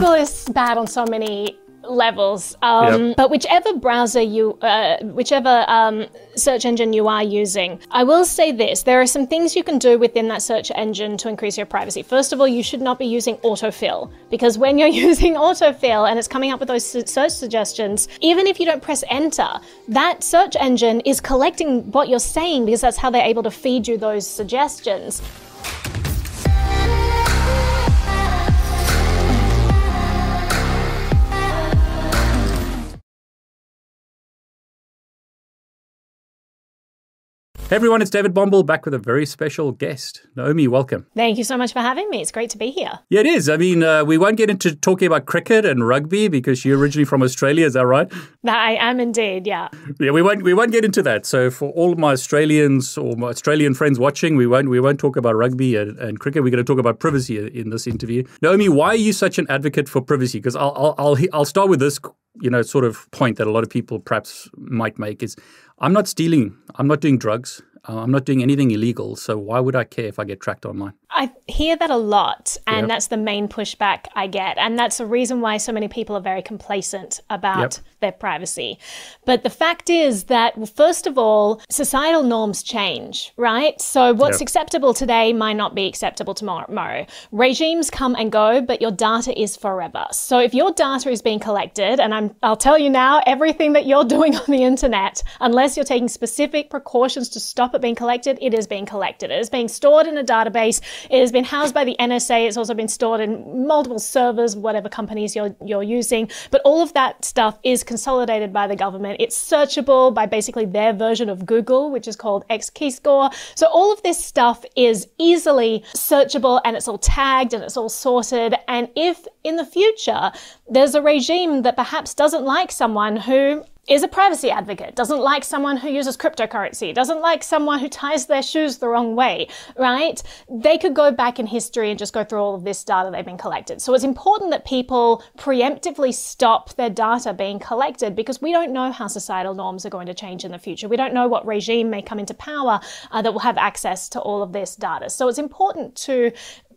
Google is bad on so many levels. Um, Yep. But whichever browser you, uh, whichever um, search engine you are using, I will say this: there are some things you can do within that search engine to increase your privacy. First of all, you should not be using autofill because when you're using autofill and it's coming up with those search suggestions, even if you don't press enter, that search engine is collecting what you're saying because that's how they're able to feed you those suggestions. Hey everyone, it's David Bombal back with a very special guest. Naomi, welcome. Thank you so much for having me. It's great to be here. Yeah, it is. I mean, uh, we won't get into talking about cricket and rugby because you're originally from Australia, is that right? I am indeed, yeah. Yeah, we won't we won't get into that. So for all of my Australians or my Australian friends watching, we won't we won't talk about rugby and, and cricket. We're going to talk about privacy in this interview. Naomi, why are you such an advocate for privacy? Because I'll I'll I'll, I'll start with this, you know, sort of point that a lot of people perhaps might make is I'm not stealing. I'm not doing drugs. Uh, I'm not doing anything illegal. So why would I care if I get tracked online? I hear that a lot, and Yep. that's the main pushback I get. And that's the reason why so many people are very complacent about Yep. Their privacy. But the fact is that, well, first of all, societal norms change, right? So what's Yep. acceptable today might not be acceptable tomorrow. Regimes come and go, but your data is forever. So if your data is being collected, and I'm, I'll tell you now, everything that you're doing on the internet, unless you're taking specific precautions to stop it being collected, it is being collected. It is being stored in a database. It has been housed by the NSA. It's also been stored in multiple servers, whatever companies you're you're using. But all of that stuff is consolidated by the government. It's searchable by basically their version of Google, which is called X XKeyscore. So all of this stuff is easily searchable and it's all tagged and it's all sorted. And if in the future there's a regime that perhaps doesn't like someone who is a privacy advocate, doesn't like someone who uses cryptocurrency, doesn't like someone who ties their shoes the wrong way, right? They could go back in history and just go through all of this data they've been collected. So it's important that people preemptively stop their data being collected because we don't know how societal norms are going to change in the future. We don't know what regime may come into power uh, that will have access to all of this data. So it's important to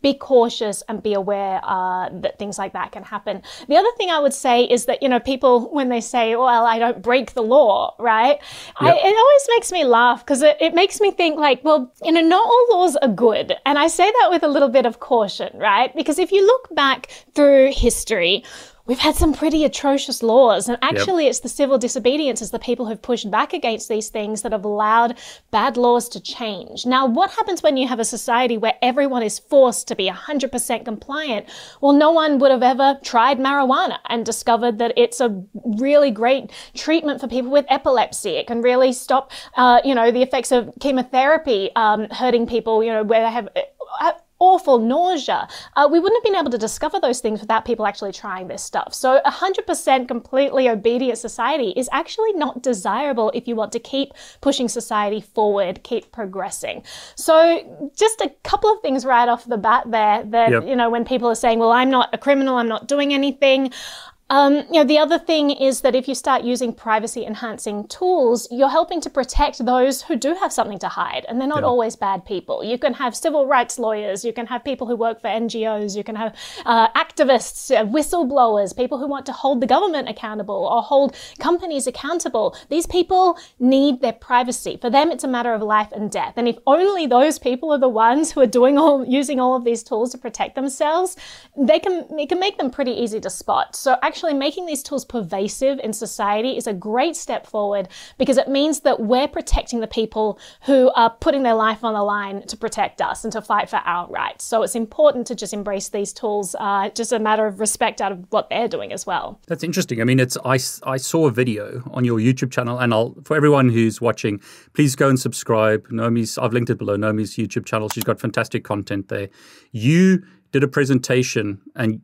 be cautious and be aware uh, that things like that can happen. The other thing I would say is that, you know, people, when they say, well, I don't break the law, right? I, it always makes me laugh because it, it makes me think, like, well, you know, not all laws are good. And I say that with a little bit of caution, right? Because if you look back through history, We've had some pretty atrocious laws, and actually, it's the civil disobedience as the people who've pushed back against these things that have allowed bad laws to change. Now, what happens when you have a society where everyone is forced to be 100% compliant? Well, no one would have ever tried marijuana and discovered that it's a really great treatment for people with epilepsy. It can really stop, uh, you know, the effects of chemotherapy um, hurting people, you know, where they have. Awful nausea. Uh, we wouldn't have been able to discover those things without people actually trying this stuff. So, 100% completely obedient society is actually not desirable if you want to keep pushing society forward, keep progressing. So, just a couple of things right off the bat there that, Yep. you know, when people are saying, well, I'm not a criminal, I'm not doing anything. Um, you know, the other thing is that if you start using privacy enhancing tools, you're helping to protect those who do have something to hide. And they're not always bad people. You can have civil rights lawyers, you can have people who work for NGOs, you can have uh, activists, uh, whistleblowers, people who want to hold the government accountable or hold companies accountable. These people need their privacy. For them, it's a matter of life and death. And if only those people are the ones who are doing all, using all of these tools to protect themselves, they can, it can make them pretty easy to spot. So actually making these tools pervasive in society is a great step forward because it means that we're protecting the people who are putting their life on the line to protect us and to fight for our rights. So it's important to just embrace these tools, uh, just a matter of respect out of what they're doing as well. That's interesting. I mean, it's I, I saw a video on your YouTube channel, and I'll for everyone who's watching, please go and subscribe. Naomi's I've linked it below. Naomi's YouTube channel. She's got fantastic content there. You did a presentation, and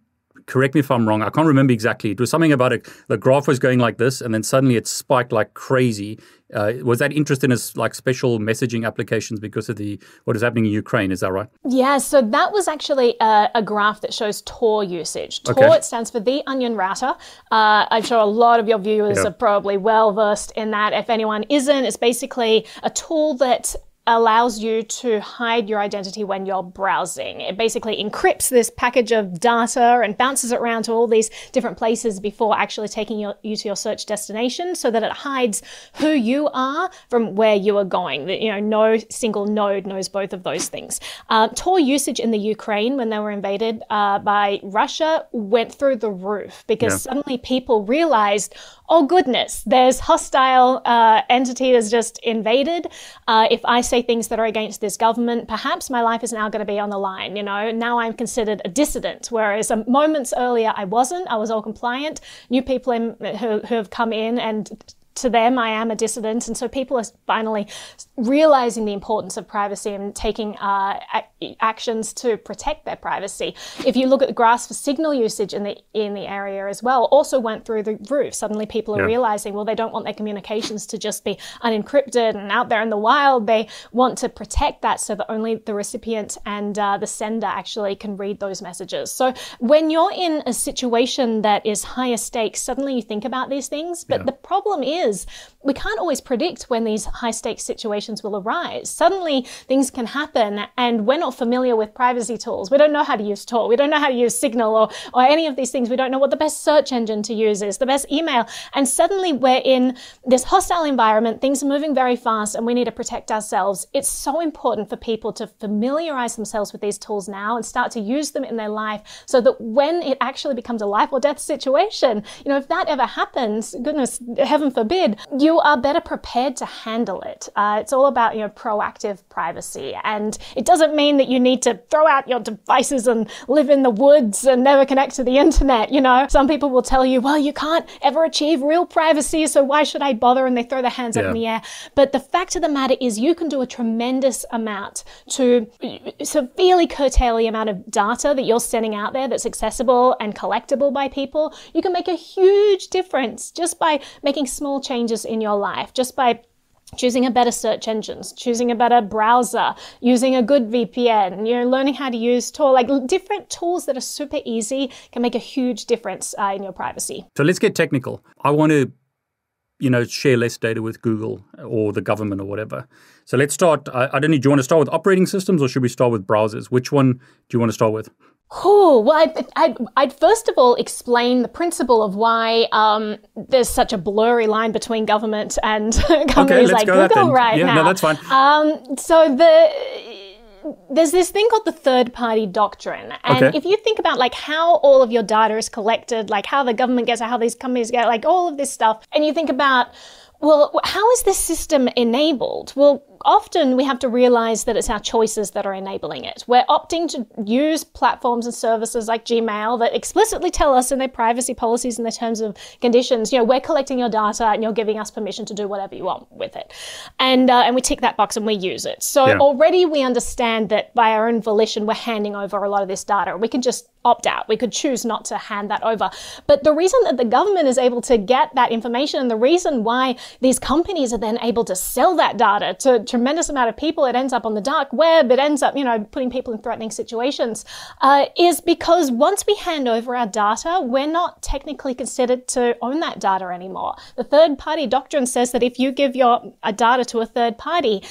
correct me if I'm wrong. I can't remember exactly. It was something about it. The graph was going like this, and then suddenly it spiked like crazy. Uh, was that interest in as like special messaging applications because of the what is happening in Ukraine? Is that right? Yeah, so that was actually a, a graph that shows Tor usage. Tor Okay. it stands for the Onion Router. Uh, I'm sure a lot of your viewers Yeah. are probably well versed in that. If anyone isn't, it's basically a tool that allows you to hide your identity when you're browsing. It basically encrypts this package of data and bounces it around to all these different places before actually taking your, you to your search destination so that it hides who you are from where you are going. That, you know, no single node knows both of those things. Uh, Tor usage in the Ukraine when they were invaded uh, by Russia went through the roof because yeah. suddenly people realized, oh goodness, there's hostile uh, entity that's just invaded. Uh, if I say things that are against this government, perhaps my life is now going to be on the line. You know, now I'm considered a dissident, whereas moments earlier I wasn't. I was all compliant. New people in, who, who have come in and to them, I am a dissident. And so people are finally realizing the importance of privacy and taking uh, actions to protect their privacy. If you look at the graphs for signal usage in the in the area as well, also went through the roof. Suddenly, people are yeah. realizing, well, they don't want their communications to just be unencrypted and out there in the wild. They want to protect that so that only the recipient and uh, the sender actually can read those messages. So when you're in a situation that is higher stakes, suddenly you think about these things. But yeah. the problem is is we can't always predict when these high stakes situations will arise. Suddenly things can happen and we're not familiar with privacy tools. We don't know how to use Tor. We don't know how to use Signal or, or any of these things. We don't know what the best search engine to use is, the best email. And suddenly we're in this hostile environment. Things are moving very fast and we need to protect ourselves. It's so important for people to familiarize themselves with these tools now and start to use them in their life so that when it actually becomes a life or death situation, you know, if that ever happens, goodness, heaven forbid, forbid, you are better prepared to handle it. Uh, it's all about you know proactive privacy, and it doesn't mean that you need to throw out your devices and live in the woods and never connect to the internet. You know, some people will tell you, well, you can't ever achieve real privacy, so why should I bother? And they throw their hands yeah. up in the air. But the fact of the matter is, you can do a tremendous amount to severely curtail the amount of data that you're sending out there that's accessible and collectible by people. You can make a huge difference just by making small changes in your life just by choosing a better search engines, choosing a better browser, using a good VPN, you know, learning how to use Tor, like different tools that are super easy can make a huge difference uh, in your privacy. So let's get technical. I want to, you know, share less data with Google or the government or whatever. So let's start. I, I don't know. Do you want to start with operating systems or should we start with browsers? Which one do you want to start with? Oh, well, I'd, I'd, I'd, first of all explain the principle of why um, there's such a blurry line between government and companies okay, like Google right yeah, now. No, that's fine. Um, so the there's this thing called the third party doctrine. And okay. if you think about like how all of your data is collected, like how the government gets it, how these companies get like all of this stuff, and you think about well, how is this system enabled? Well, often we have to realize that it's our choices that are enabling it. We're opting to use platforms and services like Gmail that explicitly tell us in their privacy policies and their terms of conditions, you know, we're collecting your data and you're giving us permission to do whatever you want with it. And, uh, and we tick that box and we use it. So yeah. already we understand that by our own volition, we're handing over a lot of this data. We can just opt out. We could choose not to hand that over. But the reason that the government is able to get that information and the reason why these companies are then able to sell that data to a tremendous amount of people. It ends up on the dark web. It ends up, you know, putting people in threatening situations. Uh, is because once we hand over our data, we're not technically considered to own that data anymore. The third party doctrine says that if you give your data to a third party,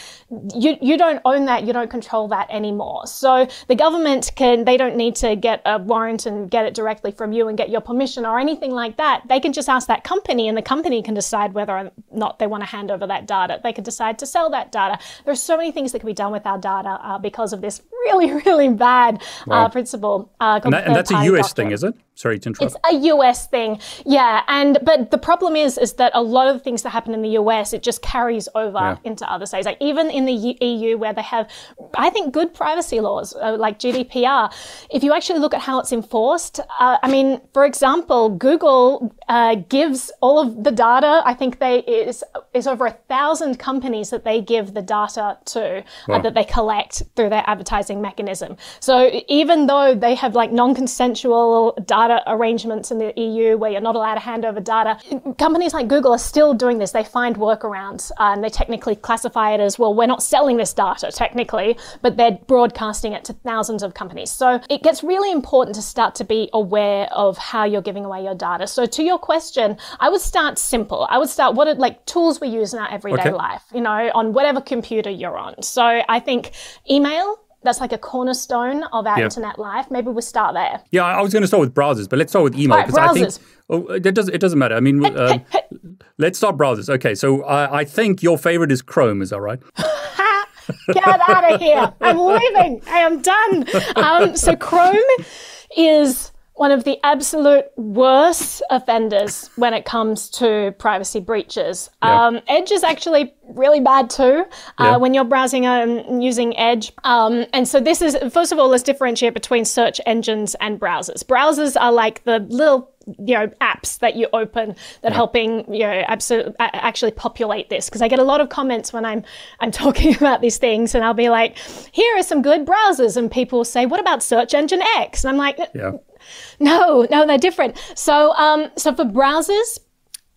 you you don't own that. You don't control that anymore. So the government can. They don't need to get a warrant and get it directly from you and get your permission or anything like that. They can just ask that company, and the company can decide whether or not they want to hand over that data. They can decide to sell that data. There are so many things that can be done with our data uh, because of this really, really bad uh, principle. Uh, and, that, and that's a US doctrine. thing, is it? Sorry to interrupt. It's a US thing, yeah. And but the problem is, is that a lot of the things that happen in the US, it just carries over yeah. into other states. Like even in the EU, where they have, I think, good privacy laws uh, like GDPR. If you actually look at how it's enforced, uh, I mean, for example, Google uh, gives all of the data. I think they is is over a thousand companies that they give the data to uh, wow. that they collect through their advertising mechanism. So even though they have like non-consensual data data arrangements in the EU where you're not allowed to hand over data. Companies like Google are still doing this. They find workarounds uh, and they technically classify it as, well, we're not selling this data technically, but they're broadcasting it to thousands of companies. So it gets really important to start to be aware of how you're giving away your data. So to your question, I would start simple. I would start what are like tools we use in our everyday Okay. life, you know, on whatever computer you're on. So I think email, that's like a cornerstone of our Yeah. internet life. Maybe we start there. Yeah, I was going to start with browsers, but let's start with email All right, I think oh, it doesn't it doesn't matter. I mean, um, let's start browsers. Okay, so I, I think your favorite is Chrome. Is that right? Get out of here. I'm leaving. I am done. Um, so Chrome is one of the absolute worst offenders when it comes to privacy breaches. Yeah. Um, Edge is actually really bad too uh, Yeah. when you're browsing and using Edge. Um, and so this is, first of all, let's differentiate between search engines and browsers. Browsers are like the little you know apps that you open that helping you know absolutely actually populate this because I get a lot of comments when I'm I'm talking about these things and I'll be like here are some good browsers and people say what about search engine X and I'm like Yeah. No, no, they're different. So, um, so for browsers,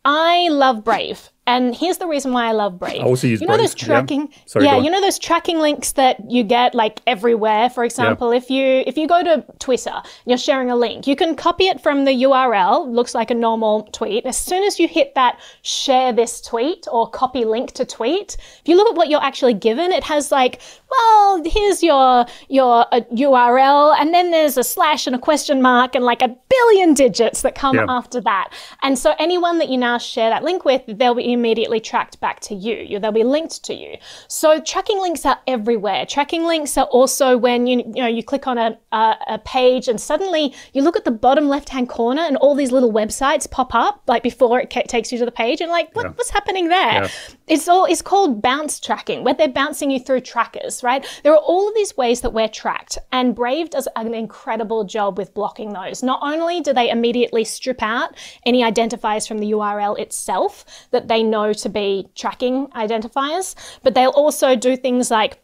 I love Brave. And here's the reason why I love Brave. I also use you know Brave, those yeah. tracking, Sorry, yeah, you know those tracking links that you get like everywhere. For example, if you if you go to Twitter, and you're sharing a link, you can copy it from the URL. Looks like a normal tweet. As soon as you hit that share this tweet or copy link to tweet, if you look at what you're actually given, it has like, well, here's your your uh, URL, and then there's a slash and a question mark and like a billion digits that come Yeah. after that. And so anyone that you now share that link with, they'll be immediately tracked back to you. You- They'll be linked to you. So tracking links are everywhere. Tracking links are also when you you know you click on a a, a page and suddenly you look at the bottom left hand corner and all these little websites pop up like before it takes you to the page and like what, Yeah. what's happening there? Yeah. It's all it's called bounce tracking, where they're bouncing you through trackers, right? There are all of these ways that we're tracked, and Brave does an incredible job with blocking those. Not only do they immediately strip out any identifiers from the URL itself that they know to be tracking identifiers, but they'll also do things like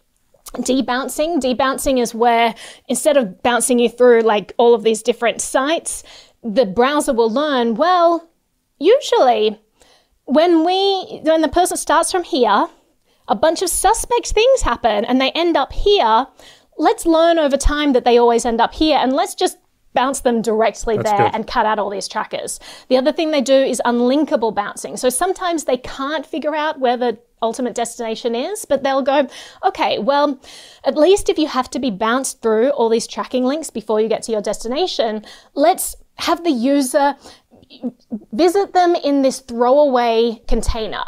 debouncing. Debouncing is where instead of bouncing you through like all of these different sites, the browser will learn, well, usually when we when the person starts from here, a bunch of suspect things happen and they end up here. Let's learn over time that they always end up here and let's just bounce them directly That's there good. and cut out all these trackers. The other thing they do is unlinkable bouncing. So sometimes they can't figure out where the ultimate destination is, but they'll go, okay, well, at least if you have to be bounced through all these tracking links before you get to your destination, let's have the user visit them in this throwaway container.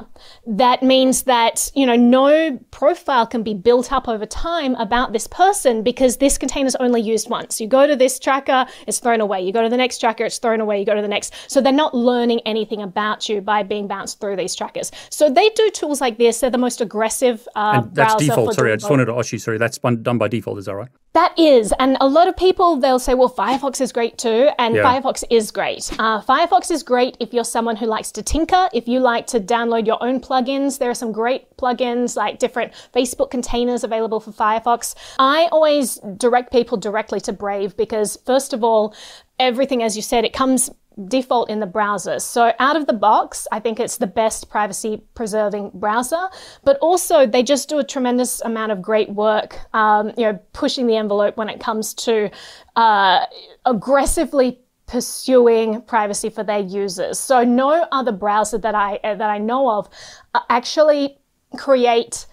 That means that, you know, no profile can be built up over time about this person because this container is only used once. You go to this tracker, it's thrown away. You go to the next tracker, it's thrown away. You go to the next. So they're not learning anything about you by being bounced through these trackers. So they do tools like this. They're the most aggressive uh, And that's default. Sorry, I just wanted to ask you. Sorry, that's done by default. Is that right? That is, and a lot of people they'll say, "Well, Firefox is great too," and Yeah. Firefox is great. Uh, Firefox is great if you're someone who likes to tinker. If you like to download your own plugins, there are some great plugins like different Facebook containers available for Firefox. I always direct people directly to Brave because, first of all, everything, as you said, it comes default in the browser. So out of the box, I think it's the best privacy preserving browser. But also, they just do a tremendous amount of great work, um, you know, pushing the envelope when it comes to uh, aggressively pursuing privacy for their users. So no other browser that I that I know of uh, actually create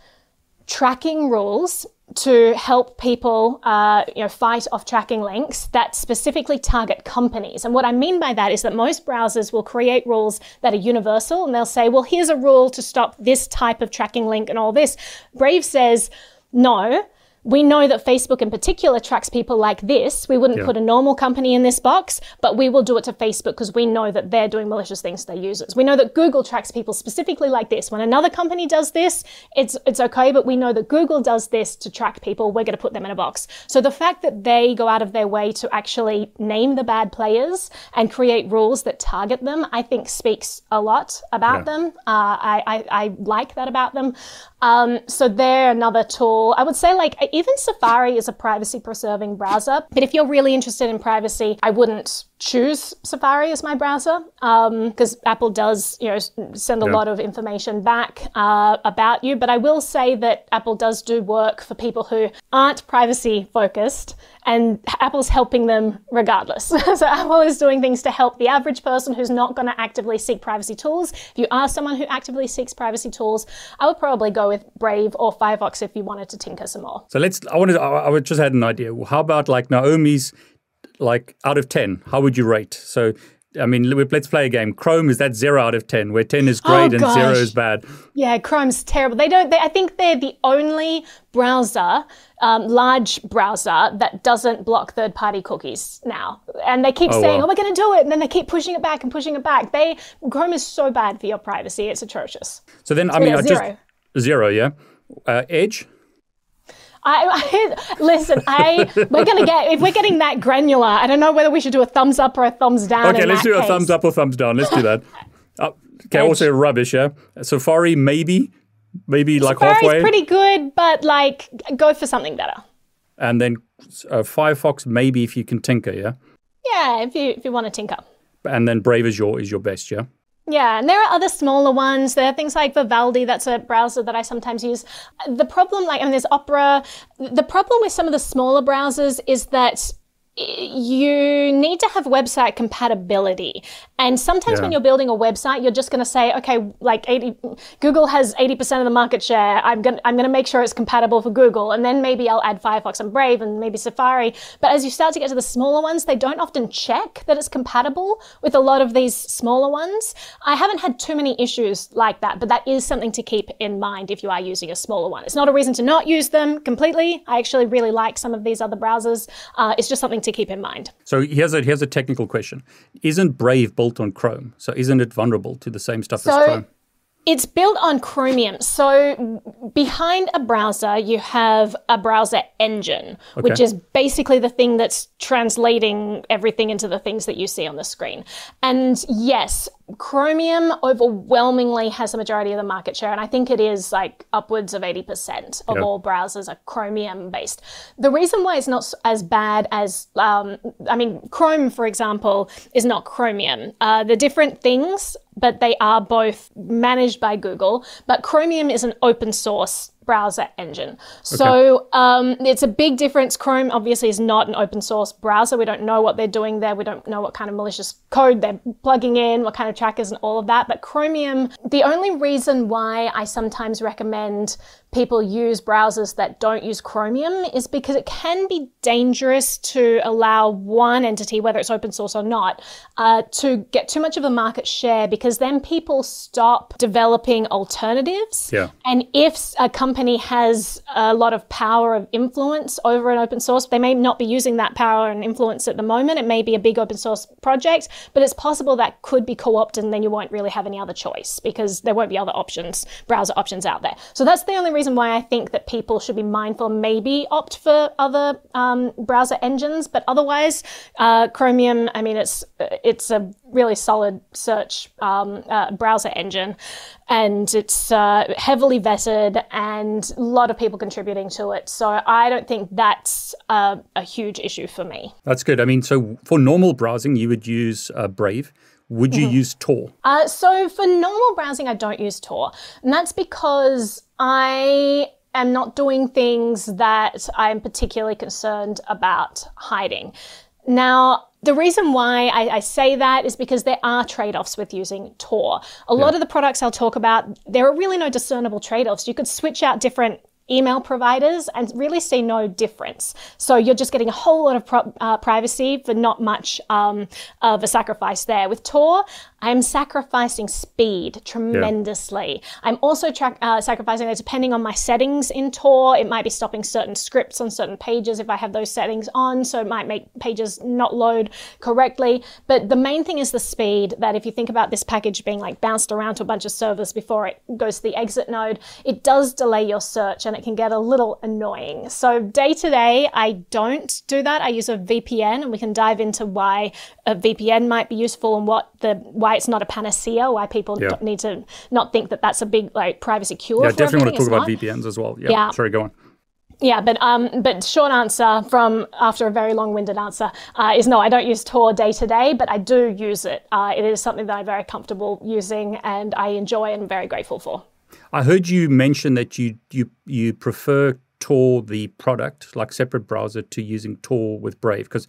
tracking rules to help people uh, you know, fight off tracking links that specifically target companies. And what I mean by that is that most browsers will create rules that are universal and they'll say, well, here's a rule to stop this type of tracking link and all this. Brave says, no. We know that Facebook in particular tracks people like this. We wouldn't Yeah. put a normal company in this box, but we will do it to Facebook because we know that they're doing malicious things to their users. We know that Google tracks people specifically like this. When another company does this, it's it's okay, but we know that Google does this to track people. We're going to put them in a box. So the fact that they go out of their way to actually name the bad players and create rules that target them, I think speaks a lot about Yeah. them. Uh, I, I I like that about them. Um, so they're another tool. I would say like even Safari is a privacy preserving browser, but if you're really interested in privacy, I wouldn't choose Safari as my browser because um, Apple does, you know, send a yeah. lot of information back uh, about you. But I will say that Apple does do work for people who aren't privacy focused, and Apple's helping them regardless. so Apple is doing things to help the average person who's not going to actively seek privacy tools. If you are someone who actively seeks privacy tools, I would probably go with Brave or Firefox if you wanted to tinker some more. So let's. I wanted. I would just had an idea. How about like Naomi's like out of 10, how would you rate? So, I mean, let's play a game. Chrome is that zero out of 10, where 10 is great oh, and zero is bad. Yeah, Chrome's terrible. They don't, they, I think they're the only browser, um, large browser that doesn't block third party cookies now. And they keep oh, saying, wow. oh, we're going to do it. And then they keep pushing it back and pushing it back. They, Chrome is so bad for your privacy. It's atrocious. So then, I mean, I zero. just, zero, yeah. Uh, Edge? I, I, listen. I we're gonna get if we're getting that granular. I don't know whether we should do a thumbs up or a thumbs down. Okay, let's do case. a thumbs up or thumbs down. Let's do that. Uh, okay, Edge. also rubbish. Yeah, Safari maybe, maybe like Safari's halfway. pretty good, but like go for something better. And then uh, Firefox maybe if you can tinker. Yeah. Yeah, if you if you want to tinker. And then Brave is your is your best. Yeah. Yeah, and there are other smaller ones. There are things like Vivaldi, that's a browser that I sometimes use. The problem, like, I mean, there's Opera. The problem with some of the smaller browsers is that you need to have website compatibility. And sometimes yeah. when you're building a website, you're just going to say, okay, like 80, Google has 80% of the market share. I'm going I'm going to make sure it's compatible for Google. And then maybe I'll add Firefox and Brave and maybe Safari. But as you start to get to the smaller ones, they don't often check that it's compatible with a lot of these smaller ones. I haven't had too many issues like that, but that is something to keep in mind if you are using a smaller one. It's not a reason to not use them completely. I actually really like some of these other browsers. Uh, it's just something to keep in mind. So here's a here's a technical question: Isn't Brave built on Chrome? So isn't it vulnerable to the same stuff so, as Chrome? It's built on Chromium. So behind a browser, you have a browser engine, okay. which is basically the thing that's translating everything into the things that you see on the screen. And yes, Chromium overwhelmingly has the majority of the market share, and I think it is like upwards of 80% of yep. all browsers are Chromium based. The reason why it's not as bad as, um, I mean, Chrome, for example, is not Chromium. Uh, the different things but they are both managed by Google. But Chromium is an open source browser engine. So okay. um, it's a big difference. Chrome obviously is not an open source browser. We don't know what they're doing there. We don't know what kind of malicious code they're plugging in, what kind of trackers and all of that. But Chromium, the only reason why I sometimes recommend people use browsers that don't use Chromium is because it can be dangerous to allow one entity, whether it's open source or not, uh, to get too much of a market share because then people stop developing alternatives. Yeah. And if a company has a lot of power of influence over an open source, they may not be using that power and influence at the moment. It may be a big open source project, but it's possible that could be co opted and then you won't really have any other choice because there won't be other options, browser options out there. So that's the only reason why I think that people should be mindful, maybe opt for other um, browser engines, but otherwise, uh, Chromium. I mean, it's it's a really solid search um, uh, browser engine, and it's uh, heavily vetted, and a lot of people contributing to it. So I don't think that's a, a huge issue for me. That's good. I mean, so for normal browsing, you would use uh, Brave. Would you mm-hmm. use Tor? Uh, so for normal browsing, I don't use Tor. And that's because I am not doing things that I'm particularly concerned about hiding. Now, the reason why I, I, say that is because there are trade offs with using Tor. A yeah. lot of the products I'll talk about, there are really no discernible trade offs. You could switch out different email providers and really see no difference. So you're just getting a whole lot of pro- uh, privacy for not much um, of a sacrifice there. With Tor, I'm sacrificing speed tremendously. Yeah. I'm also tra- uh, sacrificing depending on my settings in Tor. It might be stopping certain scripts on certain pages if I have those settings on, so it might make pages not load correctly. But the main thing is the speed. That if you think about this package being like bounced around to a bunch of servers before it goes to the exit node, it does delay your search and it can get a little annoying. So day to day, I don't do that. I use a VPN, and we can dive into why a VPN might be useful and what the why it's not a panacea, why people yeah. need to not think that that's a big like privacy cure. Yeah, I definitely want to talk about VPNs as well. Yeah, yeah. sorry, go on. Yeah, but um, but short answer from after a very long-winded answer uh, is no. I don't use Tor day to day, but I do use it. Uh, it is something that I'm very comfortable using, and I enjoy and am very grateful for. I heard you mention that you you you prefer Tor the product, like separate browser, to using Tor with Brave because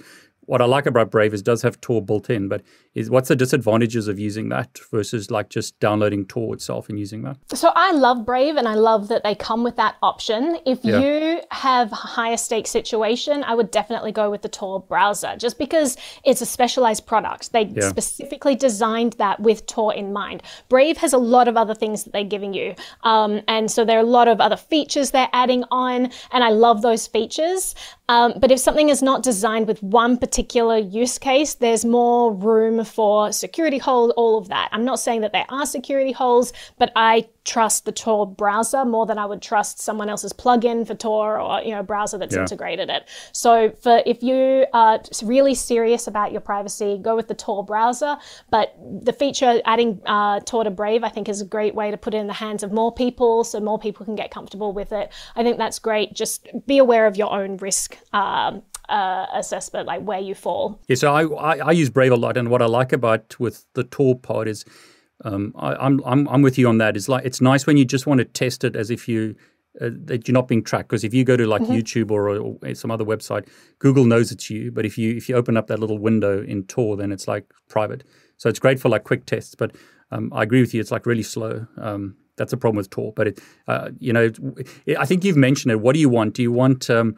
what I like about Brave is it does have Tor built in, but is what's the disadvantages of using that versus like just downloading Tor itself and using that? So I love Brave and I love that they come with that option. If yeah. you have a higher stake situation, I would definitely go with the Tor browser just because it's a specialized product. They yeah. specifically designed that with Tor in mind. Brave has a lot of other things that they're giving you. Um, and so there are a lot of other features they're adding on, and I love those features. Um, but if something is not designed with one particular use case, there's more room for security holes, all of that. I'm not saying that there are security holes, but I trust the Tor browser more than I would trust someone else's plugin for Tor or you know browser that's yeah. integrated it. So for if you are really serious about your privacy, go with the Tor browser. But the feature adding uh, Tor to Brave, I think, is a great way to put it in the hands of more people, so more people can get comfortable with it. I think that's great. Just be aware of your own risk um, uh, assessment, like where you fall. Yeah, so I, I, I use Brave a lot, and what I like about with the Tor pod is um, I, am I'm, I'm I'm with you on that. It's like it's nice when you just want to test it as if you uh, that you're not being tracked. Because if you go to like mm-hmm. YouTube or, or, some other website, Google knows it's you. But if you if you open up that little window in Tor, then it's like private. So it's great for like quick tests. But um, I agree with you. It's like really slow. Um, that's a problem with Tor. But it, uh, you know, it, I think you've mentioned it. What do you want? Do you want um,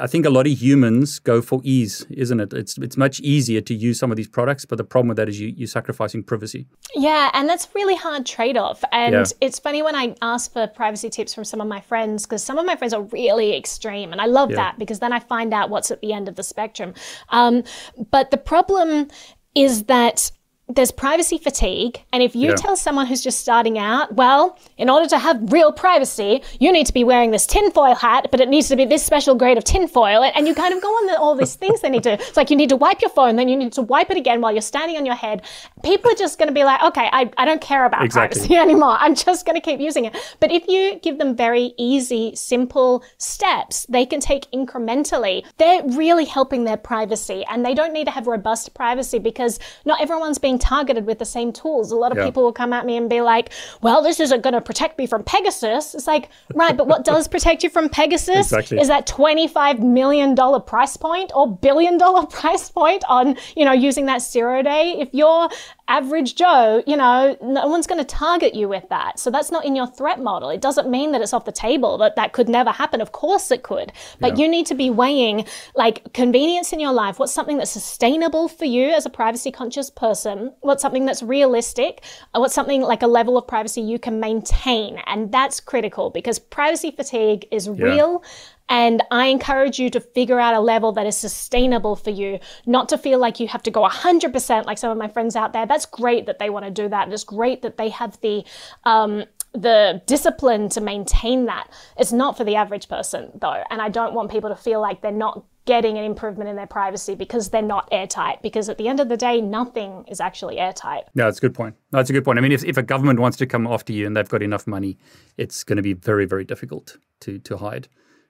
I think a lot of humans go for ease, isn't it? It's it's much easier to use some of these products, but the problem with that is you, you're sacrificing privacy. Yeah, and that's really hard trade off. And yeah. it's funny when I ask for privacy tips from some of my friends, because some of my friends are really extreme, and I love yeah. that because then I find out what's at the end of the spectrum. Um, but the problem is that there's privacy fatigue. And if you yeah. tell someone who's just starting out, well, in order to have real privacy, you need to be wearing this tinfoil hat, but it needs to be this special grade of tinfoil. And you kind of go on all these things they need to. It's like you need to wipe your phone, then you need to wipe it again while you're standing on your head. People are just going to be like, okay, I, I don't care about exactly. privacy anymore. I'm just going to keep using it. But if you give them very easy, simple steps, they can take incrementally. They're really helping their privacy. And they don't need to have robust privacy because not everyone's being being targeted with the same tools. A lot of yeah. people will come at me and be like, well, this isn't going to protect me from Pegasus. It's like, right, but what does protect you from Pegasus exactly. is that $25 million price point or billion dollar price point on, you know, using that zero day. If you're average Joe, you know, no one's going to target you with that. So that's not in your threat model. It doesn't mean that it's off the table, that that could never happen. Of course it could. But yeah. you need to be weighing like convenience in your life. What's something that's sustainable for you as a privacy conscious person? What's something that's realistic? Uh, what's something like a level of privacy you can maintain? And that's critical because privacy fatigue is yeah. real. And I encourage you to figure out a level that is sustainable for you, not to feel like you have to go 100% like some of my friends out there. That's great that they want to do that. It's great that they have the, um, the discipline to maintain that. It's not for the average person though. And I don't want people to feel like they're not getting an improvement in their privacy because they're not airtight. Because at the end of the day, nothing is actually airtight. Yeah, that's a good point. That's a good point. I mean, if, if a government wants to come after you and they've got enough money, it's going to be very, very difficult to, to hide.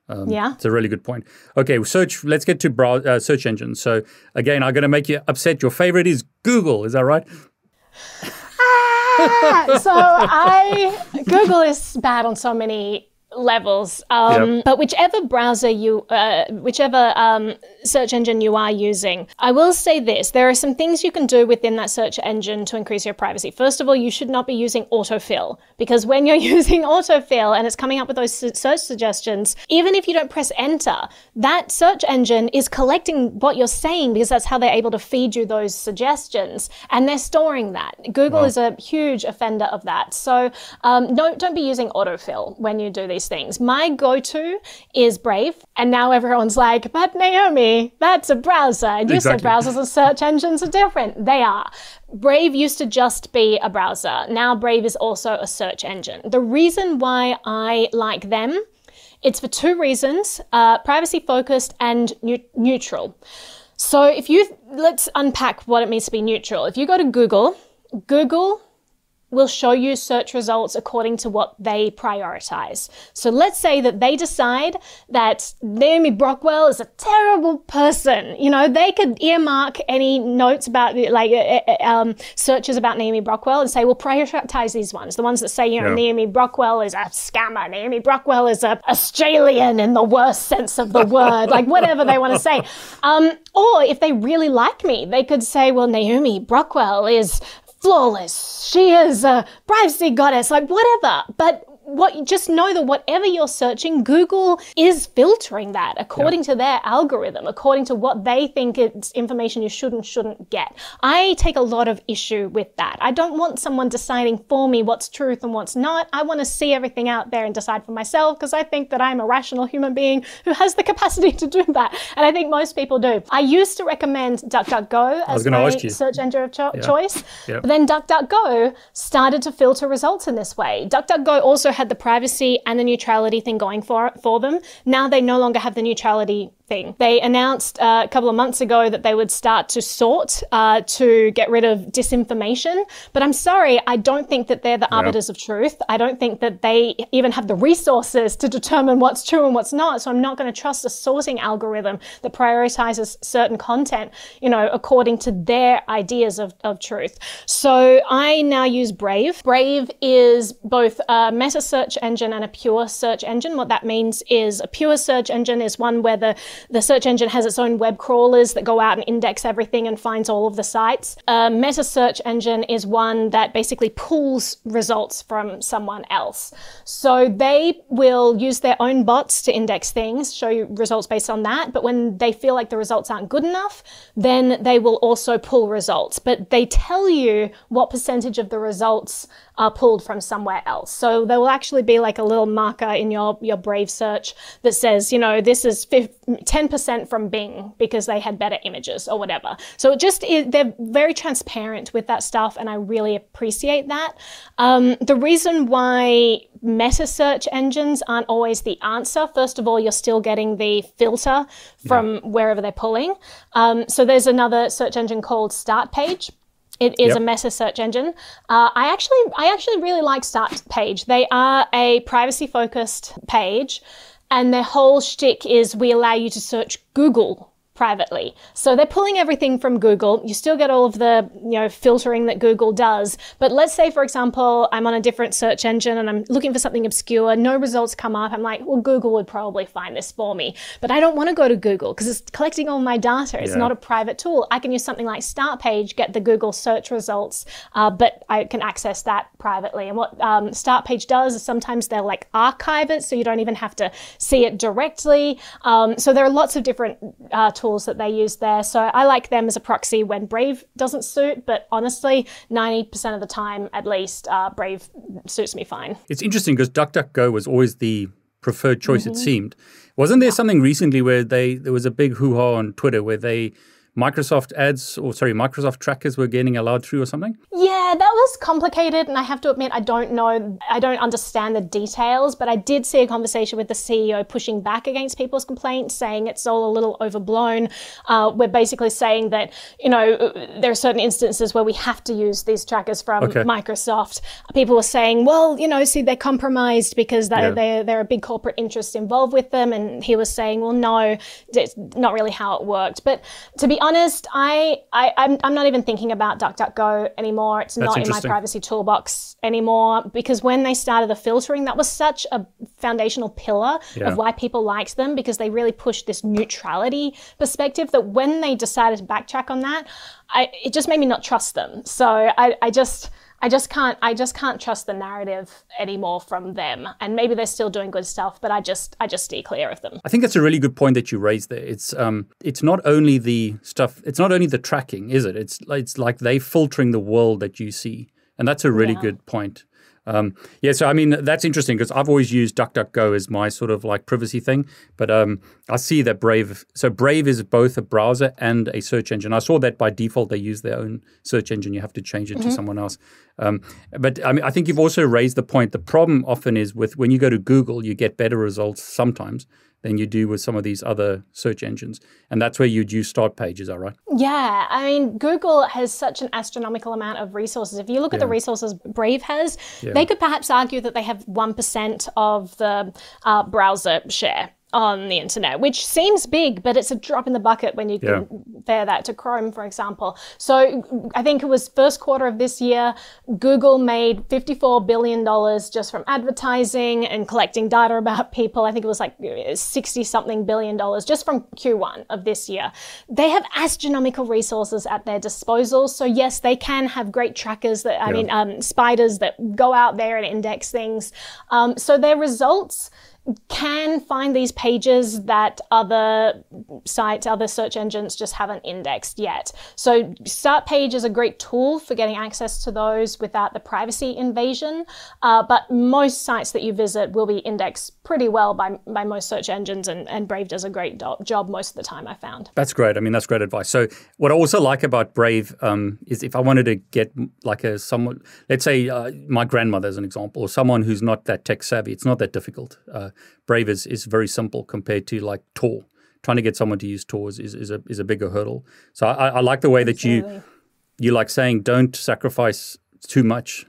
Um, yeah, it's a really good point. Okay, search. Let's get to brow, uh, search engines. So again, I'm going to make you upset. Your favorite is Google. Is that right? ah, so I Google is bad on so many levels. Um, yep. But whichever browser you, uh, whichever um, search engine you are using, I will say this: there are some things you can do within that search engine to increase your privacy. First of all, you should not be using autofill because when you're using autofill and it's coming up with those search suggestions, even if you don't press enter, that search engine is collecting what you're saying because that's how they're able to feed you those suggestions and they're storing that. Google wow. is a huge offender of that. So um, no, don't be using autofill when you do these these things. My go to is Brave. And now everyone's like, but Naomi, that's a browser. And you exactly. said browsers and search engines are different. They are. Brave used to just be a browser. Now Brave is also a search engine. The reason why I like them, it's for two reasons uh, privacy focused and ne- neutral. So if you let's unpack what it means to be neutral. If you go to Google, Google will show you search results according to what they prioritize. So let's say that they decide that Naomi Brockwell is a terrible person. You know, they could earmark any notes about like uh, uh, um, searches about Naomi Brockwell and say, "Well, prioritize these ones. The ones that say, you know, yeah. Naomi Brockwell is a scammer. Naomi Brockwell is a Australian in the worst sense of the word. like whatever they want to say. Um, or if they really like me, they could say, well, Naomi Brockwell is flawless. She is a privacy goddess, like whatever. But what just know that whatever you're searching, Google is filtering that according to their algorithm, according to what they think it's information you should and shouldn't get. I take a lot of issue with that. I don't want someone deciding for me what's truth and what's not. I want to see everything out there and decide for myself because I think that I'm a rational human being who has the capacity to do that. And I think most people do. I used to recommend DuckDuckGo as my search engine of cho- yeah. choice. Yep. But then DuckDuckGo started to filter results in this way. DuckDuckGo also had the privacy and the neutrality thing going for for them. Now they no longer have the neutrality thing. They announced uh, a couple of months ago that they would start to sort uh, to get rid of disinformation. But I'm sorry, I don't think that they're the yeah. arbiters of truth. I don't think that they even have the resources to determine what's true and what's not. So I'm not going to trust a sorting algorithm that prioritizes certain content, you know, according to their ideas of, of truth. So I now use Brave. Brave is both a meta search engine and a pure search engine. What that means is a pure search engine is one where the the search engine has its own web crawlers that go out and index everything and finds all of the sites. A meta search engine is one that basically pulls results from someone else. So they will use their own bots to index things, show you results based on that. But when they feel like the results aren't good enough, then they will also pull results. But they tell you what percentage of the results are pulled from somewhere else. So there will actually be like a little marker in your, your Brave search that says, you know, this is 10% from Bing because they had better images or whatever. So it just, they're very transparent with that stuff and I really appreciate that. Um, the reason why meta search engines aren't always the answer. First of all, you're still getting the filter from yeah. wherever they're pulling. Um, so there's another search engine called Startpage. It is yep. a meta search engine. Uh, I actually, I actually really like Start Page. They are a privacy-focused page, and their whole shtick is we allow you to search Google privately. So they're pulling everything from Google. You still get all of the, you know, filtering that Google does. But let's say, for example, I'm on a different search engine and I'm looking for something obscure. No results come up. I'm like, well, Google would probably find this for me. But I don't want to go to Google because it's collecting all my data. It's yeah. not a private tool. I can use something like Startpage, get the Google search results, uh, but I can access that privately. And what um, Startpage does is sometimes they'll like archive it so you don't even have to see it directly. Um, so there are lots of different uh, tools that they use there. So I like them as a proxy when Brave doesn't suit, but honestly, 90% of the time at least, uh, Brave suits me fine. It's interesting because DuckDuckGo was always the preferred choice, mm-hmm. it seemed. Wasn't there something recently where they there was a big hoo ha on Twitter where they Microsoft ads or sorry, Microsoft trackers were getting allowed through or something? Yeah, that was complicated, and I have to admit I don't know, I don't understand the details, but I did see a conversation with the CEO pushing back against people's complaints, saying it's all a little overblown. Uh, we're basically saying that you know there are certain instances where we have to use these trackers from okay. Microsoft. People were saying, well, you know, see, they're compromised because they, yeah. they're they're a big corporate interest involved with them, and he was saying, well, no, it's not really how it worked. But to be honest, I, I I'm, I'm not even thinking about DuckDuckGo anymore. It's That's not in my privacy toolbox anymore because when they started the filtering, that was such a foundational pillar yeah. of why people liked them because they really pushed this neutrality perspective that when they decided to backtrack on that, I, it just made me not trust them. So I, I just I just can't I just can't trust the narrative anymore from them. And maybe they're still doing good stuff, but I just I just stay clear of them. I think that's a really good point that you raised there. It's um it's not only the stuff it's not only the tracking, is it? It's it's like they filtering the world that you see. And that's a really yeah. good point. Um, yeah, so I mean that's interesting because I've always used DuckDuckGo as my sort of like privacy thing, but um, I see that Brave. So Brave is both a browser and a search engine. I saw that by default they use their own search engine. You have to change it mm-hmm. to someone else. Um, but I mean, I think you've also raised the point. The problem often is with when you go to Google, you get better results sometimes than you do with some of these other search engines. And that's where you'd use start pages, that right? Yeah. I mean, Google has such an astronomical amount of resources. If you look at the resources Brave has, they could perhaps argue that they have 1% of the uh, browser share on the internet, which seems big, but it's a drop in the bucket when you Yeah. compare that to Chrome, for example. So I think it was first quarter of this year, Google made $54 billion just from advertising and collecting data about people. I think it was like 60 something billion dollars just from Q1 of this year. They have astronomical resources at their disposal. So yes, they can have great trackers that, I mean, um, spiders that go out there and index things. Um, so their results can find these pages that other sites, other search engines just haven't indexed yet. So Start Page is a great tool for getting access to those without the privacy invasion. Uh, but most sites that you visit will be indexed pretty well by, by most search engines, and, and Brave does a great do- job most of the time, I found. That's great. I mean, that's great advice. So, what I also like about Brave um, is if I wanted to get like a someone, let's say uh, my grandmother as an example, or someone who's not that tech savvy, it's not that difficult. Uh, Brave is, is very simple compared to like Tor. Trying to get someone to use Tor is, is, a is a bigger hurdle. So I, I like the way that you Absolutely. you like saying don't sacrifice too much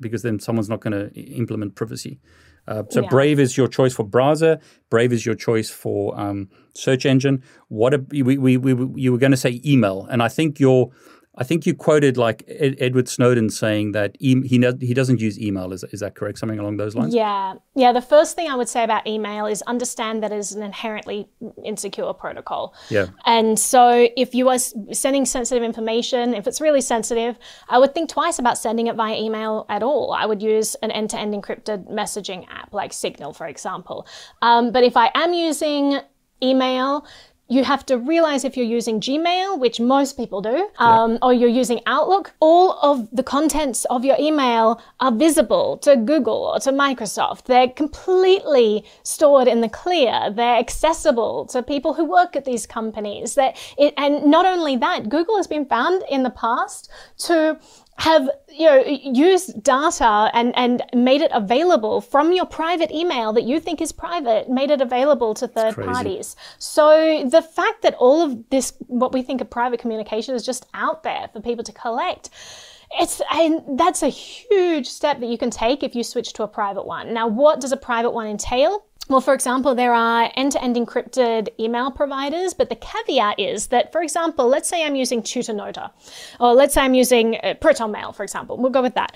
because then someone's not going to implement privacy. Uh, so Yeah. Brave is your choice for browser. Brave is your choice for um, search engine. What a, we, we, we, you were going to say email, and I think your I think you quoted like Ed, Edward Snowden saying that e- he no, he doesn't use email. Is, is that correct? Something along those lines. Yeah. Yeah. The first thing I would say about email is understand that it is an inherently insecure protocol. Yeah. And so if you are sending sensitive information, if it's really sensitive, I would think twice about sending it via email at all. I would use an end to end encrypted messaging app like Signal, for example. Um, but if I am using email, you have to realize if you're using Gmail, which most people do, um, or you're using Outlook, all of the contents of your email are visible to Google or to Microsoft. They're completely stored in the clear. They're accessible to people who work at these companies. That and not only that, Google has been found in the past to have you know used data and and made it available from your private email that you think is private made it available to third parties. So the fact that all of this what we think of private communication is just out there for people to collect it's and that's a huge step that you can take if you switch to a private one. Now what does a private one entail well, for example, there are end to end encrypted email providers, but the caveat is that, for example, let's say I'm using Tutanota, or let's say I'm using uh, ProtonMail, for example. We'll go with that.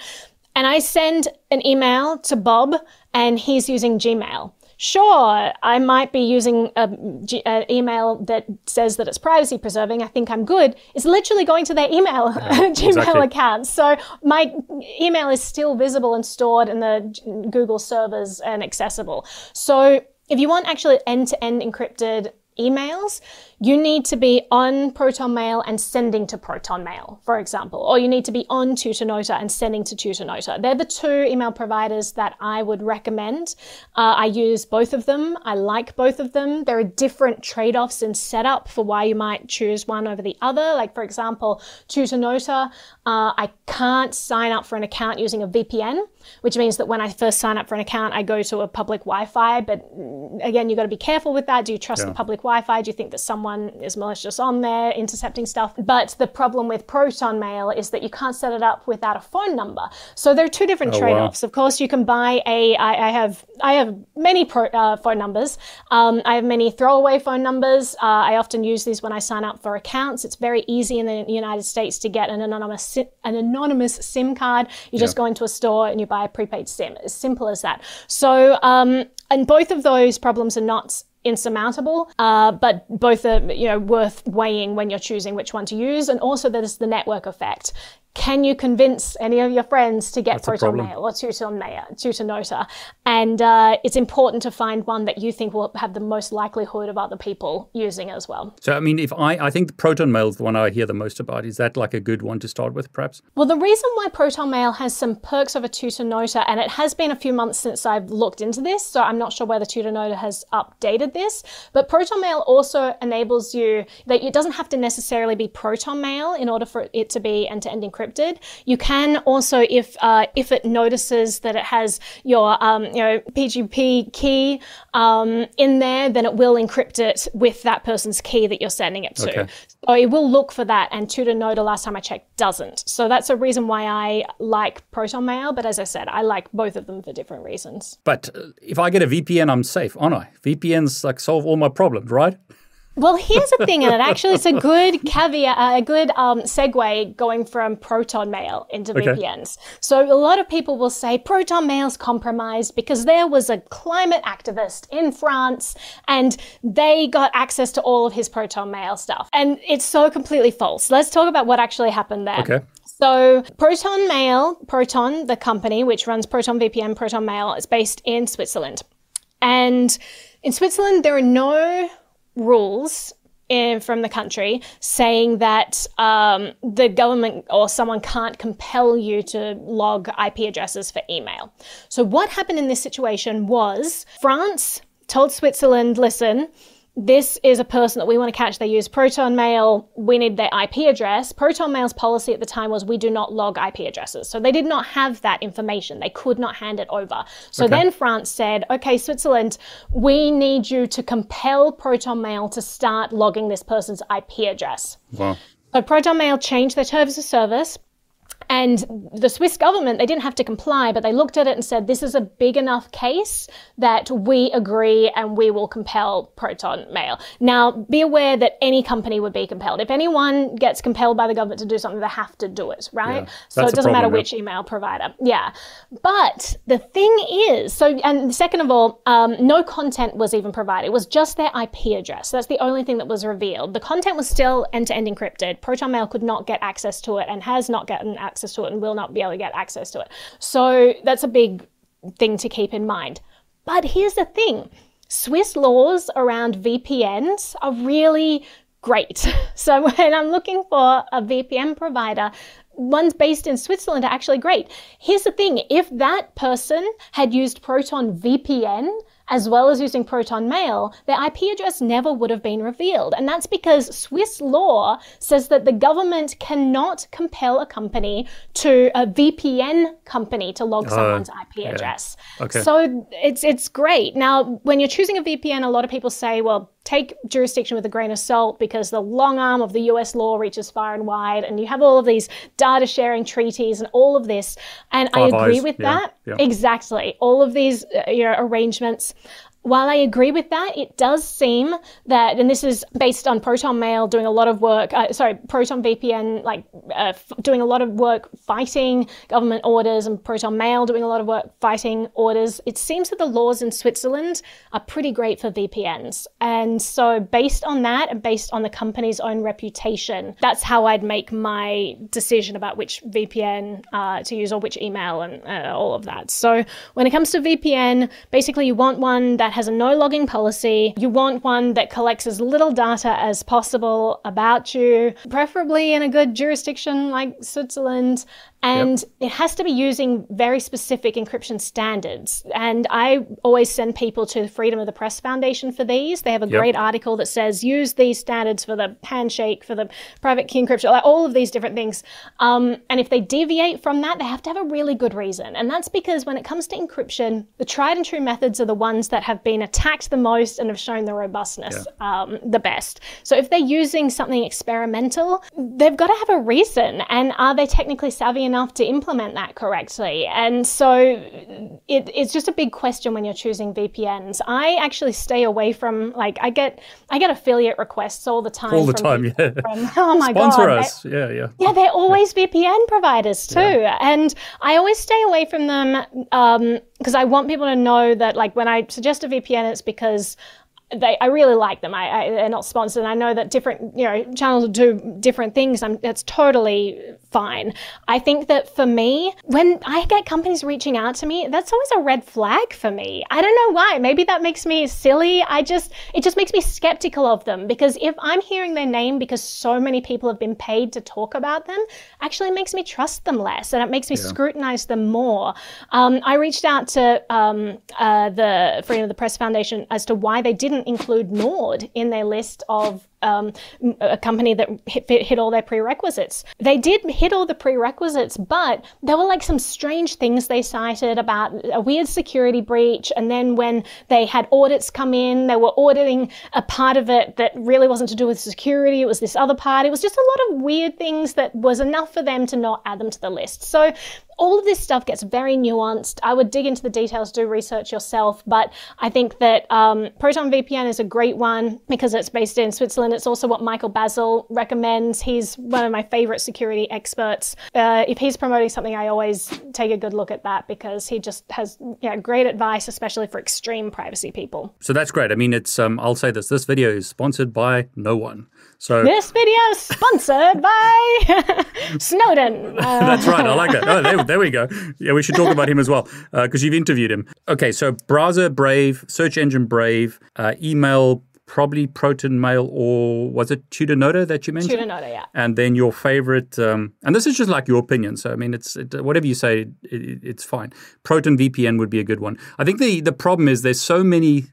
And I send an email to Bob, and he's using Gmail. Sure, I might be using an email that says that it's privacy preserving. I think I'm good. It's literally going to their email Gmail exactly. account. So my email is still visible and stored in the Google servers and accessible. So if you want actually end-to-end encrypted emails, you need to be on ProtonMail and sending to ProtonMail, for example, or you need to be on Tutanota and sending to Tutanota. They're the two email providers that I would recommend. Uh, I use both of them. I like both of them. There are different trade-offs in setup for why you might choose one over the other. Like, for example, Tutanota, uh, I can't sign up for an account using a VPN, which means that when I first sign up for an account, I go to a public Wi-Fi. But mm, again, you've got to be careful with that. Do you trust the public Wi-Fi? Do you think that someone is malicious on there intercepting stuff? But the problem with Proton Mail is that you can't set it up without a phone number. So there are two different wow. trade-offs. Of course, you can buy a. I, I have I have many pro, uh, phone numbers. Um, I have many throwaway phone numbers. Uh, I often use these when I sign up for accounts. It's very easy in the United States to get an anonymous an anonymous SIM card. You just go into a store and you buy a prepaid SIM. As simple as that. So, um, and both of those problems are not insurmountable, uh, but both are you know worth weighing when you're choosing which one to use. And also, there's the network effect. Can you convince any of your friends to get That's Proton. Mail or Tutan Mail, Tutanota? And uh, it's important to find one that you think will have the most likelihood of other people using as well. So I mean, if I I think the Proton Mail is the one I hear the most about. Is that like a good one to start with, perhaps? Well, the reason why Proton Mail has some perks over Tutanota, and it has been a few months since I've looked into this, so I'm not sure whether Tutanota has updated this, but Proton Mail also enables you that it doesn't have to necessarily be Proton Mail in order for it to be end-to-end encrypted. Encrypted. You can also, if uh, if it notices that it has your um, you know PGP key um, in there, then it will encrypt it with that person's key that you're sending it to. Okay. So it will look for that, and Tutanota, last time I checked, doesn't. So that's a reason why I like Proton Mail. But as I said, I like both of them for different reasons. But uh, if I get a VPN, I'm safe, aren't I? VPNs like solve all my problems, right? Well, here's the thing, and it actually it's a good caveat, uh, a good um, segue going from Proton Mail into Okay. VPNs. So a lot of people will say Proton Mail's compromised because there was a climate activist in France and they got access to all of his Proton Mail stuff, and it's so completely false. Let's talk about what actually happened there. Okay. So Proton Mail, Proton, the company which runs Proton VPN, Proton Mail, is based in Switzerland. And in Switzerland, there are no rules in, from the country saying that um, the government or someone can't compel you to log IP addresses for email. So, what happened in this situation was France told Switzerland, listen, this is a person that we want to catch. They use Proton Mail. We need their IP address. Proton Mail's policy at the time was we do not log IP addresses. So they did not have that information. They could not hand it over. So Okay. then France said, okay, Switzerland, we need you to compel Proton Mail to start logging this person's IP address. Wow. So Proton Mail changed their terms of service. And the Swiss government, they didn't have to comply, but they looked at it and said, this is a big enough case that we agree and we will compel Proton Mail. Now, be aware that any company would be compelled. If anyone gets compelled by the government to do something, they have to do it, right? Yeah, so it doesn't matter which email provider. Yeah. But the thing is, so, and second of all, um, no content was even provided. It was just their IP address. That's the only thing that was revealed. The content was still end to end encrypted. Proton Mail could not get access to it and has not gotten access to it and will not be able to get access to it. So that's a big thing to keep in mind. But here's the thing Swiss laws around VPNs are really great. So when I'm looking for a VPN provider, ones based in Switzerland are actually great. Here's the thing if that person had used Proton VPN, as well as using Proton Mail, their IP address never would have been revealed. And that's because Swiss law says that the government cannot compel a company to a VPN company to log oh, someone's IP address. Okay. So it's it's great. Now, when you're choosing a VPN, a lot of people say, well, take jurisdiction with a grain of salt because the long arm of the US law reaches far and wide, and you have all of these data sharing treaties and all of this. And I agree Eyes, with yeah, that. yeah. Exactly. All of these uh, you know, arrangements. While I agree with that, it does seem that, and this is based on Proton Mail doing a lot of work, uh, sorry, Proton VPN, like uh, f- doing a lot of work fighting government orders, and Proton Mail doing a lot of work fighting orders. It seems that the laws in Switzerland are pretty great for VPNs. And so, based on that, and based on the company's own reputation, that's how I'd make my decision about which VPN uh, to use or which email and uh, all of that. So, when it comes to VPN, basically you want one that has a no logging policy. You want one that collects as little data as possible about you, preferably in a good jurisdiction like Switzerland. And it has to be using very specific encryption standards. And I always send people to the Freedom of the Press Foundation for these. They have a Yep. great article that says use these standards for the handshake, for the private key encryption, like all of these different things. Um, and if they deviate from that, they have to have a really good reason. And that's because when it comes to encryption, the tried and true methods are the ones that have been attacked the most and have shown the robustness um, the best. So if they're using something experimental, they've got to have a reason. And are they technically savvy enough to implement that correctly? And so it, it's just a big question when you're choosing VPNs. I actually stay away from like I get I get affiliate requests all the time. All the from time, yeah. From, oh my Sponsor god! us. Yeah, yeah. Yeah, they're always VPN providers too. And I always stay away from them um, because I want people to know that, like, when I suggest a VPN, it's because they, I really like them. I, I, they're not sponsored. And I know that different, you know, channels do different things. I'm, that's totally fine. I think that for me, when I get companies reaching out to me, that's always a red flag for me. I don't know why. Maybe that makes me silly. I just, it just makes me skeptical of them because if I'm hearing their name because so many people have been paid to talk about them, actually makes me trust them less and it makes me scrutinize them more. Um, I reached out to um, uh, the Freedom of the Press Foundation as to why they didn't include Nord in their list of um, a company that hit, hit all their prerequisites. They did hit all the prerequisites, but there were like some strange things they cited about a weird security breach. And then when they had audits come in, they were auditing a part of it that really wasn't to do with security. It was this other part. It was just a lot of weird things that was enough for them to not add them to the list. So all of this stuff gets very nuanced. I would dig into the details, do research yourself, but I think that um, Proton VPN is a great one because it's based in Switzerland. It's also what Michael Bazzell recommends. He's one of my favorite security experts. Uh, if he's promoting something, I always take a good look at that because he just has yeah, great advice, especially for extreme privacy people. So that's great. I mean, it's um, I'll say this: this video is sponsored by no one. So this video is sponsored by Snowden. Uh, that's right. I like that. Oh, there, there we go. Yeah, we should talk about him as well because uh, you've interviewed him. Okay, so browser Brave, search engine Brave, uh, email probably Proton Mail or was it Tutanota that you mentioned? Tutanota, yeah. And then your favorite, um, and this is just like your opinion. So I mean, it's it, whatever you say, it, it's fine. Proton VPN would be a good one. I think the the problem is there's so many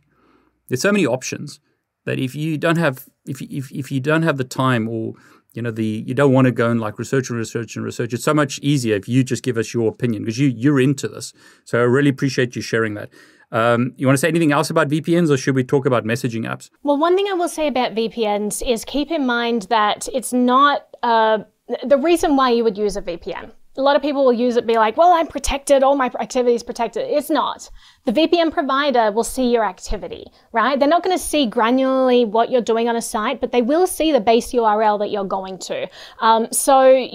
there's so many options that if you don't have if if if you don't have the time or you know the you don't want to go and like research and research and research it's so much easier if you just give us your opinion because you you're into this so i really appreciate you sharing that um, you want to say anything else about vpns or should we talk about messaging apps well one thing i will say about vpns is keep in mind that it's not uh, the reason why you would use a vpn a lot of people will use it be like, well, I'm protected, all my activity is protected. It's not. The VPN provider will see your activity, right? They're not going to see granularly what you're doing on a site, but they will see the base URL that you're going to. Um, so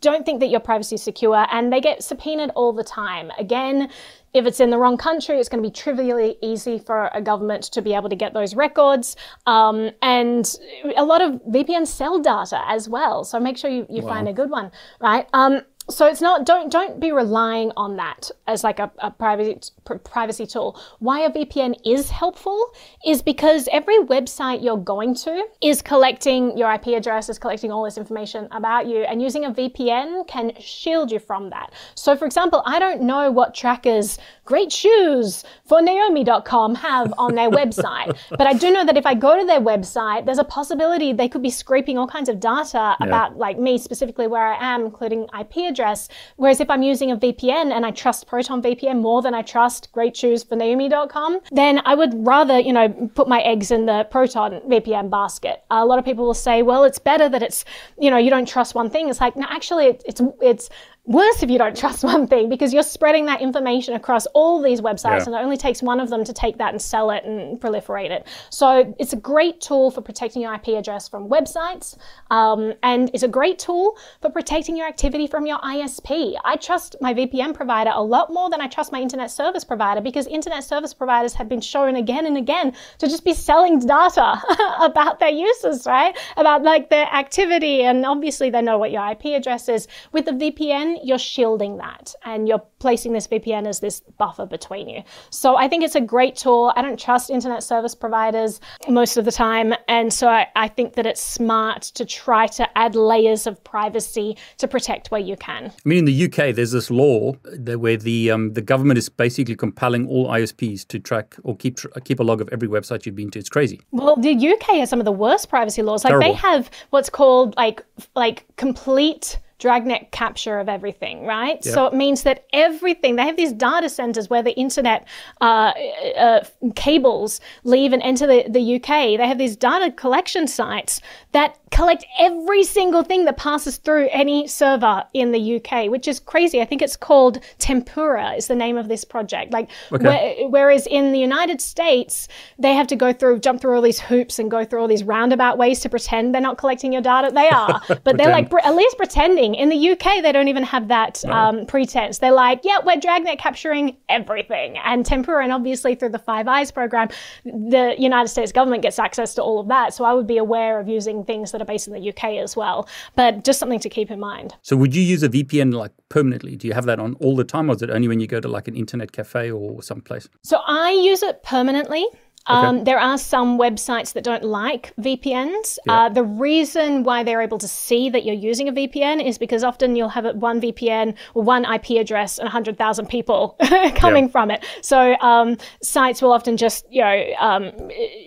don't think that your privacy is secure and they get subpoenaed all the time. Again, if it's in the wrong country, it's going to be trivially easy for a government to be able to get those records. Um, and a lot of VPNs sell data as well. So make sure you, you wow. find a good one, right? Um, so it's not don't don't be relying on that as like a, a privacy privacy tool. Why a vpn is helpful is because every website you're going to is collecting your ip address is collecting all this information about you and using a vpn can shield you from that. So for example i don't know what trackers great shoes for naomi.com have on their website but i do know that if i go to their website there's a possibility they could be scraping all kinds of data yeah. about like me specifically where i am including ip address. Whereas if I'm using a VPN and I trust Proton VPN more than I trust Great Shoes for Naomi.com, then I would rather, you know, put my eggs in the Proton VPN basket. A lot of people will say, well, it's better that it's, you know, you don't trust one thing. It's like, no, actually, it's, it's worse if you don't trust one thing because you're spreading that information across all these websites yeah. and it only takes one of them to take that and sell it and proliferate it. So it's a great tool for protecting your IP address from websites um, and it's a great tool for protecting your activity from your ISP. I trust my VPN provider a lot more than I trust my internet service provider because internet service providers have been shown again and again to just be selling data about their users, right? About like their activity and obviously they know what your IP address is. With the VPN, you're shielding that and you're placing this VPN as this buffer between you. So I think it's a great tool. I don't trust internet service providers most of the time. And so I, I think that it's smart to try to add layers of privacy to protect where you can. I mean, in the UK, there's this law where the um, the government is basically compelling all ISPs to track or keep keep a log of every website you've been to. It's crazy. Well, the UK has some of the worst privacy laws. Like Terrible. they have what's called like like complete dragnet capture of everything, right? So it means that everything, they have these data centers where the internet uh, uh, cables leave and enter the, the UK. They have these data collection sites that collect every single thing that passes through any server in the UK, which is crazy. I think it's called Tempora, is the name of this project. Like, okay. whereas in the United States, they have to go through, jump through all these hoops and go through all these roundabout ways to pretend they're not collecting your data. They are, but they're like at least pretending. In the UK, they don't even have that no. um, pretense. They're like, yeah, we're dragnet capturing everything. And Tempora, and obviously through the Five Eyes program, the United States government gets access to all of that. So I would be aware of using things that are based in the UK as well. But just something to keep in mind. So would you use a VPN like permanently? Do you have that on all the time, or is it only when you go to like an internet cafe or someplace? So I use it permanently. Um, there are some websites that don't like VPNs. Yeah. Uh, the reason why they're able to see that you're using a VPN is because often you'll have one VPN or one IP address and 100,000 people coming Yeah. from it. So um, sites will often just, you know, um,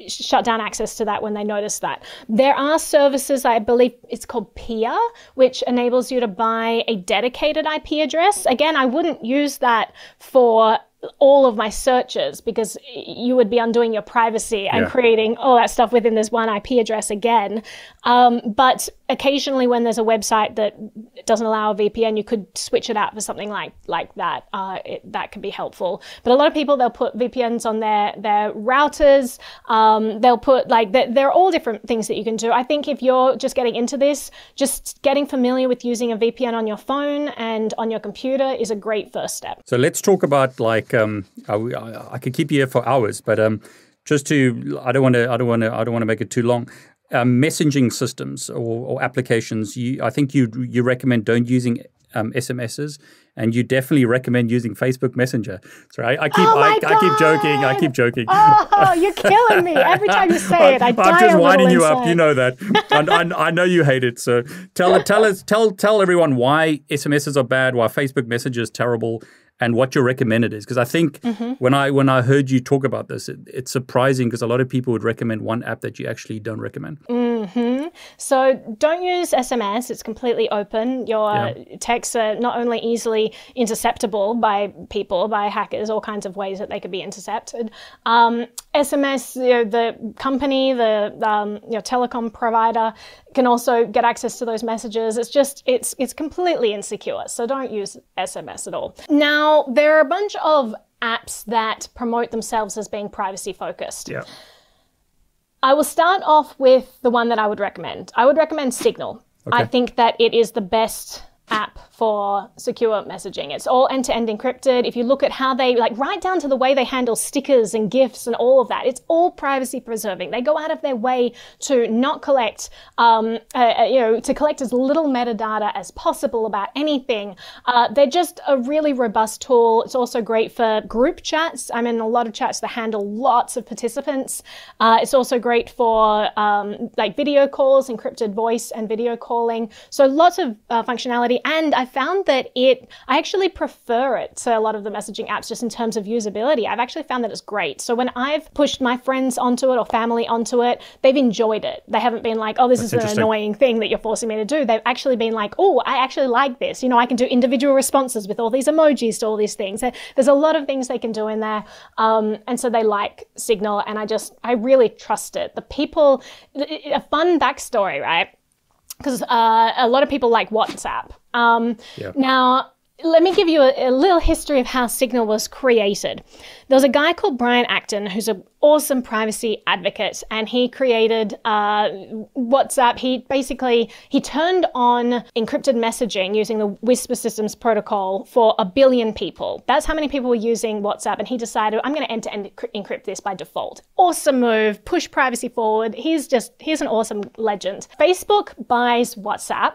shut down access to that when they notice that. There are services, I believe it's called PIA, which enables you to buy a dedicated IP address. Again, I wouldn't use that for all of my searches because you would be undoing your privacy and Yeah. creating all that stuff within this one IP address again. Um, but occasionally, when there's a website that doesn't allow a VPN, you could switch it out for something like like that. Uh, it, that can be helpful. But a lot of people they'll put VPNs on their their routers. Um, they'll put like they're, they're all different things that you can do. I think if you're just getting into this, just getting familiar with using a VPN on your phone and on your computer is a great first step. So let's talk about like um, I, I, I could keep you here for hours, but um, just to I don't want to I don't want to I don't want to make it too long. Um, messaging systems or, or applications, you, I think you you recommend don't using um, SMSs, and you definitely recommend using Facebook Messenger. Sorry, I, I keep Oh I, I keep joking. I keep joking. Oh, you're killing me. Every time you say it, I I'm die just winding you up. You know that. and I, I know you hate it. So tell tell us tell tell everyone why SMSs are bad, why Facebook Messenger is terrible, and what your recommended is. Because I think Mm-hmm. when I when I heard you talk about this, it, it's surprising because a lot of people would recommend one app that you actually don't recommend. So don't use SMS. It's completely open. Your Yeah. texts are not only easily interceptable by people, by hackers, all kinds of ways that they could be intercepted. Um, SMS, you know, the company, the um, you know, telecom provider can also get access to those messages. It's just it's it's completely insecure. So don't use SMS at all. Now there are a bunch of apps that promote themselves as being privacy focused. Yeah. I will start off with the one that I would recommend. I would recommend Signal. I think that it is the best app for secure messaging. It's all end to end encrypted. If you look at how they, like, right down to the way they handle stickers and gifts and all of that, it's all privacy preserving. They go out of their way to not collect, um, uh, uh, you know, to collect as little metadata as possible about anything. Uh, they're just a really robust tool. It's also great for group chats. I'm in a lot of chats that handle lots of participants. Uh, it's also great for um, like video calls, encrypted voice and video calling. So lots of uh, functionality. And I found that it, I actually prefer it to a lot of the messaging apps just in terms of usability. I've actually found that it's great. So when I've pushed my friends onto it or family onto it, they've enjoyed it. They haven't been like, oh, this is an annoying thing that you're forcing me to do. They've actually been like, oh, I actually like this. You know, I can do individual responses with all these emojis to all these things. There's a lot of things they can do in there. Um, and so they like Signal, and I just, I really trust it. The people, a fun backstory, right? Because uh, a lot of people like WhatsApp. Um, Yeah. Now, let me give you a, a little history of how Signal was created. There was a guy called Brian Acton who's an awesome privacy advocate, and he created uh, WhatsApp. He basically he turned on encrypted messaging using the Whisper Systems protocol for a billion people. That's how many people were using WhatsApp, and he decided I'm going to end-to-end encrypt this by default. Awesome move, push privacy forward. He's just he's an awesome legend. Facebook buys WhatsApp.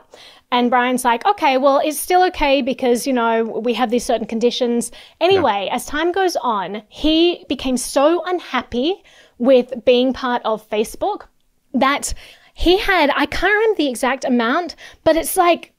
And Brian's like, okay, well, it's still okay because, you know, we have these certain conditions. Anyway, as time goes on, he became so unhappy with being part of Facebook that he had, I can't remember the exact amount, but it's like,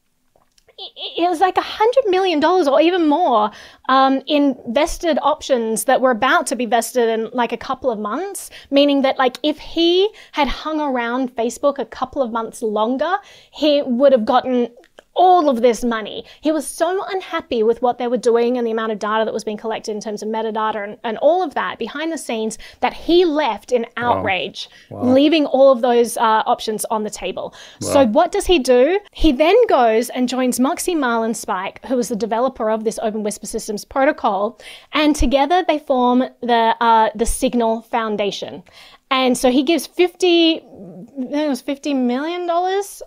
it was like a hundred million dollars or even more um, in vested options that were about to be vested in like a couple of months meaning that like if he had hung around facebook a couple of months longer he would have gotten all of this money. He was so unhappy with what they were doing and the amount of data that was being collected in terms of metadata and, and all of that behind the scenes that he left in outrage, leaving all of those uh, options on the table. So, what does he do? He then goes and joins Moxie Marlinspike, who was the developer of this Open Whisper Systems protocol, and together they form the, uh, the Signal Foundation. And so he gives 50, I think it was $50 million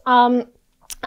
um,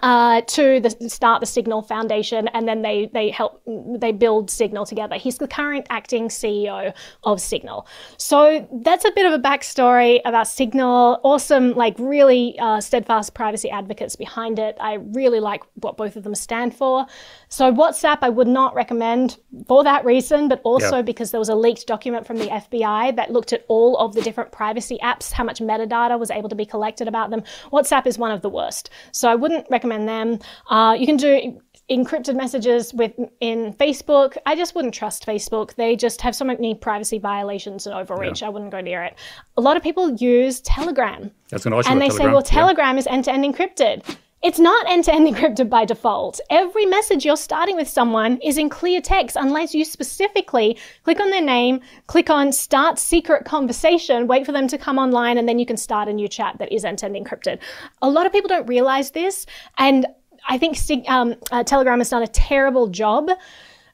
uh, to the, start the Signal Foundation, and then they they help they build Signal together. He's the current acting CEO of Signal. So that's a bit of a backstory about Signal. Awesome, like really uh, steadfast privacy advocates behind it. I really like what both of them stand for. So WhatsApp, I would not recommend for that reason, but also because there was a leaked document from the FBI that looked at all of the different privacy apps, how much metadata was able to be collected about them. WhatsApp is one of the worst. So I wouldn't recommend them. Uh, you can do encrypted messages with in Facebook. I just wouldn't trust Facebook. They just have so many privacy violations and overreach. Yeah. I wouldn't go near it. A lot of people use Telegram. That's going to and they Telegram. say, well, Telegram yeah. is end to end encrypted. It's not end to end encrypted by default. Every message you're starting with someone is in clear text unless you specifically click on their name, click on start secret conversation, wait for them to come online, and then you can start a new chat that is end to end encrypted. A lot of people don't realize this. And I think um, uh, Telegram has done a terrible job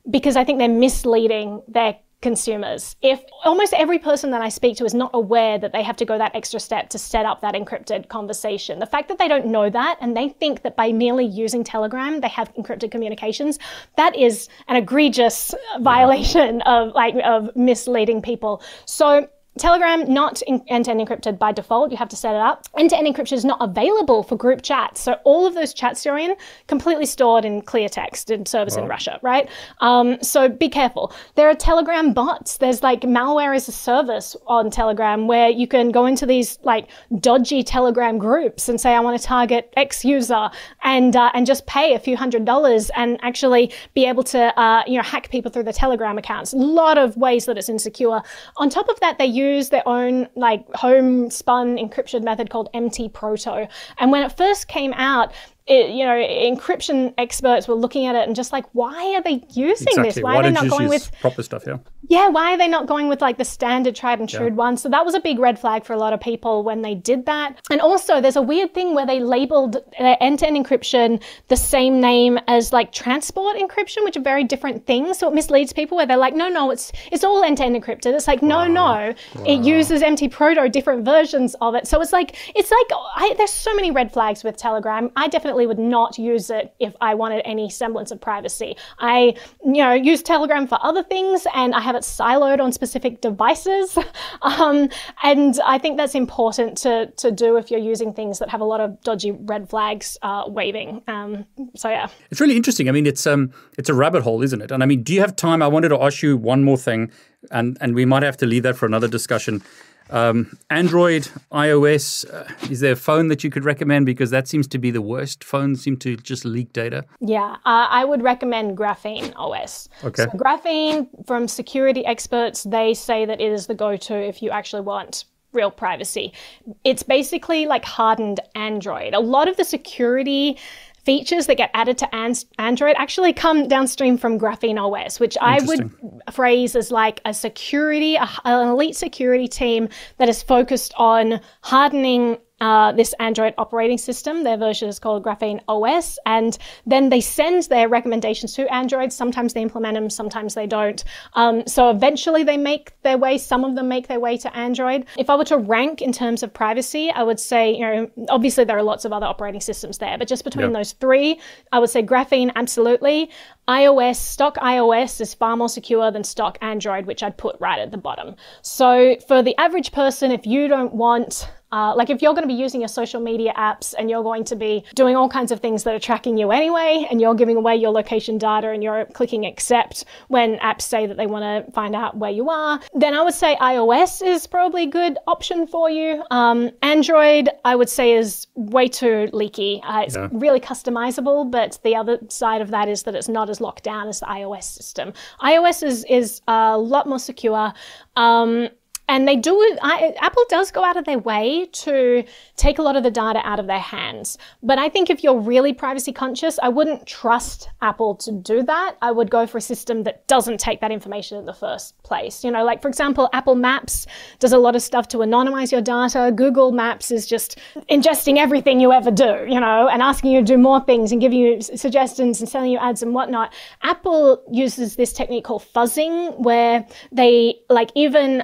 because I think they're misleading their consumers. If almost every person that I speak to is not aware that they have to go that extra step to set up that encrypted conversation, the fact that they don't know that and they think that by merely using Telegram they have encrypted communications, that is an egregious violation of like of misleading people. So Telegram not end-to-end encrypted by default. You have to set it up. End-to-end encryption is not available for group chats. So all of those chats you're in completely stored in clear text in servers wow. in Russia, right? Um, so be careful. There are Telegram bots. There's like malware as a service on Telegram where you can go into these like dodgy Telegram groups and say I want to target X user and uh, and just pay a few hundred dollars and actually be able to uh, you know hack people through the Telegram accounts. A lot of ways that it's insecure. On top of that, they use use their own like homespun encryption method called MT Proto. And when it first came out, it, you know, encryption experts were looking at it and just like, why are they using exactly. this? Why, why are they not going with proper stuff? Yeah. Yeah. Why are they not going with like the standard tried and true yeah. one? So that was a big red flag for a lot of people when they did that. And also, there's a weird thing where they labeled uh, end-to-end encryption the same name as like transport encryption, which are very different things. So it misleads people where they're like, no, no, it's it's all end-to-end encrypted. It's like, no, wow. no, wow. it uses MT Proto, different versions of it. So it's like it's like I, there's so many red flags with Telegram. I definitely would not use it if I wanted any semblance of privacy. I, you know, use Telegram for other things and I have it siloed on specific devices. um, and I think that's important to, to do if you're using things that have a lot of dodgy red flags uh, waving. Um, so yeah. It's really interesting. I mean, it's um, it's a rabbit hole, isn't it? And I mean, do you have time? I wanted to ask you one more thing, and and we might have to leave that for another discussion. Um, Android, iOS, uh, is there a phone that you could recommend? Because that seems to be the worst. Phones seem to just leak data. Yeah, uh, I would recommend Graphene OS. Okay. So Graphene, from security experts, they say that it is the go to if you actually want real privacy. It's basically like hardened Android. A lot of the security features that get added to Android actually come downstream from Graphene OS, which I would phrase as like a security, a, an elite security team that is focused on hardening uh, this Android operating system. Their version is called Graphene OS. And then they send their recommendations to Android. Sometimes they implement them, sometimes they don't. Um, so eventually they make their way, some of them make their way to Android. If I were to rank in terms of privacy, I would say, you know, obviously there are lots of other operating systems there, but just between yep. those three, I would say Graphene, absolutely iOS, stock iOS is far more secure than stock Android, which I'd put right at the bottom. So for the average person, if you don't want uh, like if you're going to be using your social media apps and you're going to be doing all kinds of things that are tracking you anyway, and you're giving away your location data and you're clicking accept when apps say that they want to find out where you are, then I would say iOS is probably a good option for you. Um, Android, I would say, is way too leaky. Uh, it's yeah. really customizable, but the other side of that is that it's not as locked down as the iOS system. iOS is, is a lot more secure. Um, and they do I, apple does go out of their way to take a lot of the data out of their hands. But i think if you're really privacy conscious i wouldn't trust apple to do that. I would go for a system that doesn't take that information in the first place. You know like for example apple maps does a lot of stuff to anonymize your data. Google maps is just ingesting everything you ever do you know and asking you to do more things and giving you suggestions and selling you ads and whatnot. Apple uses this technique called fuzzing where they like even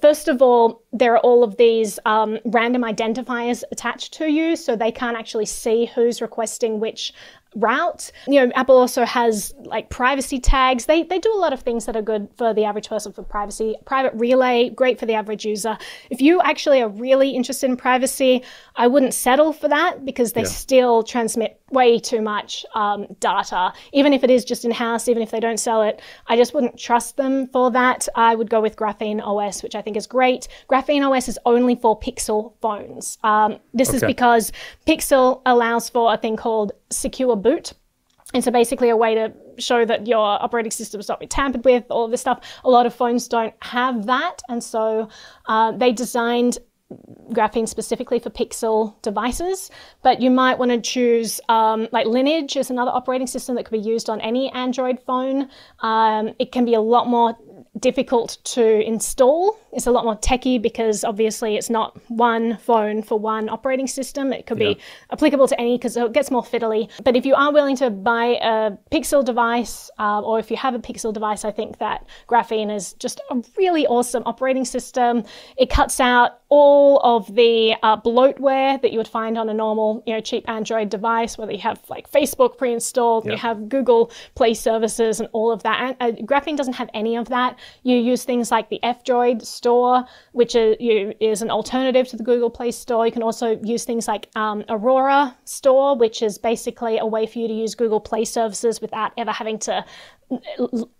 first of all, there are all of these um, random identifiers attached to you, so they can't actually see who's requesting which route. You know, Apple also has like privacy tags. They they do a lot of things that are good for the average person for privacy. Private relay, great for the average user. If you actually are really interested in privacy, I wouldn't settle for that because they yeah. still transmit way too much um, data. Even if it is just in house, even if they don't sell it, I just wouldn't trust them for that. I would go with Graphene OS, which I think is great. Graphene OS is only for Pixel phones. Um, this okay. is because Pixel allows for a thing called secure boot. And so basically a way to show that your operating system is not being tampered with, all of this stuff. A lot of phones don't have that. And so uh, they designed graphene specifically for Pixel devices, but you might want to choose um, like Lineage is another operating system that could be used on any Android phone. Um, it can be a lot more difficult to install. It's a lot more techy because obviously it's not one phone for one operating system. It could yeah. be applicable to any because it gets more fiddly. But if you are willing to buy a Pixel device, uh, or if you have a Pixel device, I think that Graphene is just a really awesome operating system. It cuts out all of the uh, bloatware that you would find on a normal, you know, cheap Android device, whether you have like Facebook pre-installed, yep. you have Google Play services, and all of that. And, uh, Graphene doesn't have any of that. You use things like the F-Droid store, which is, an alternative to the Google Play Store. You can also use things like um, Aurora Store, which is basically a way for you to use Google Play services without ever having to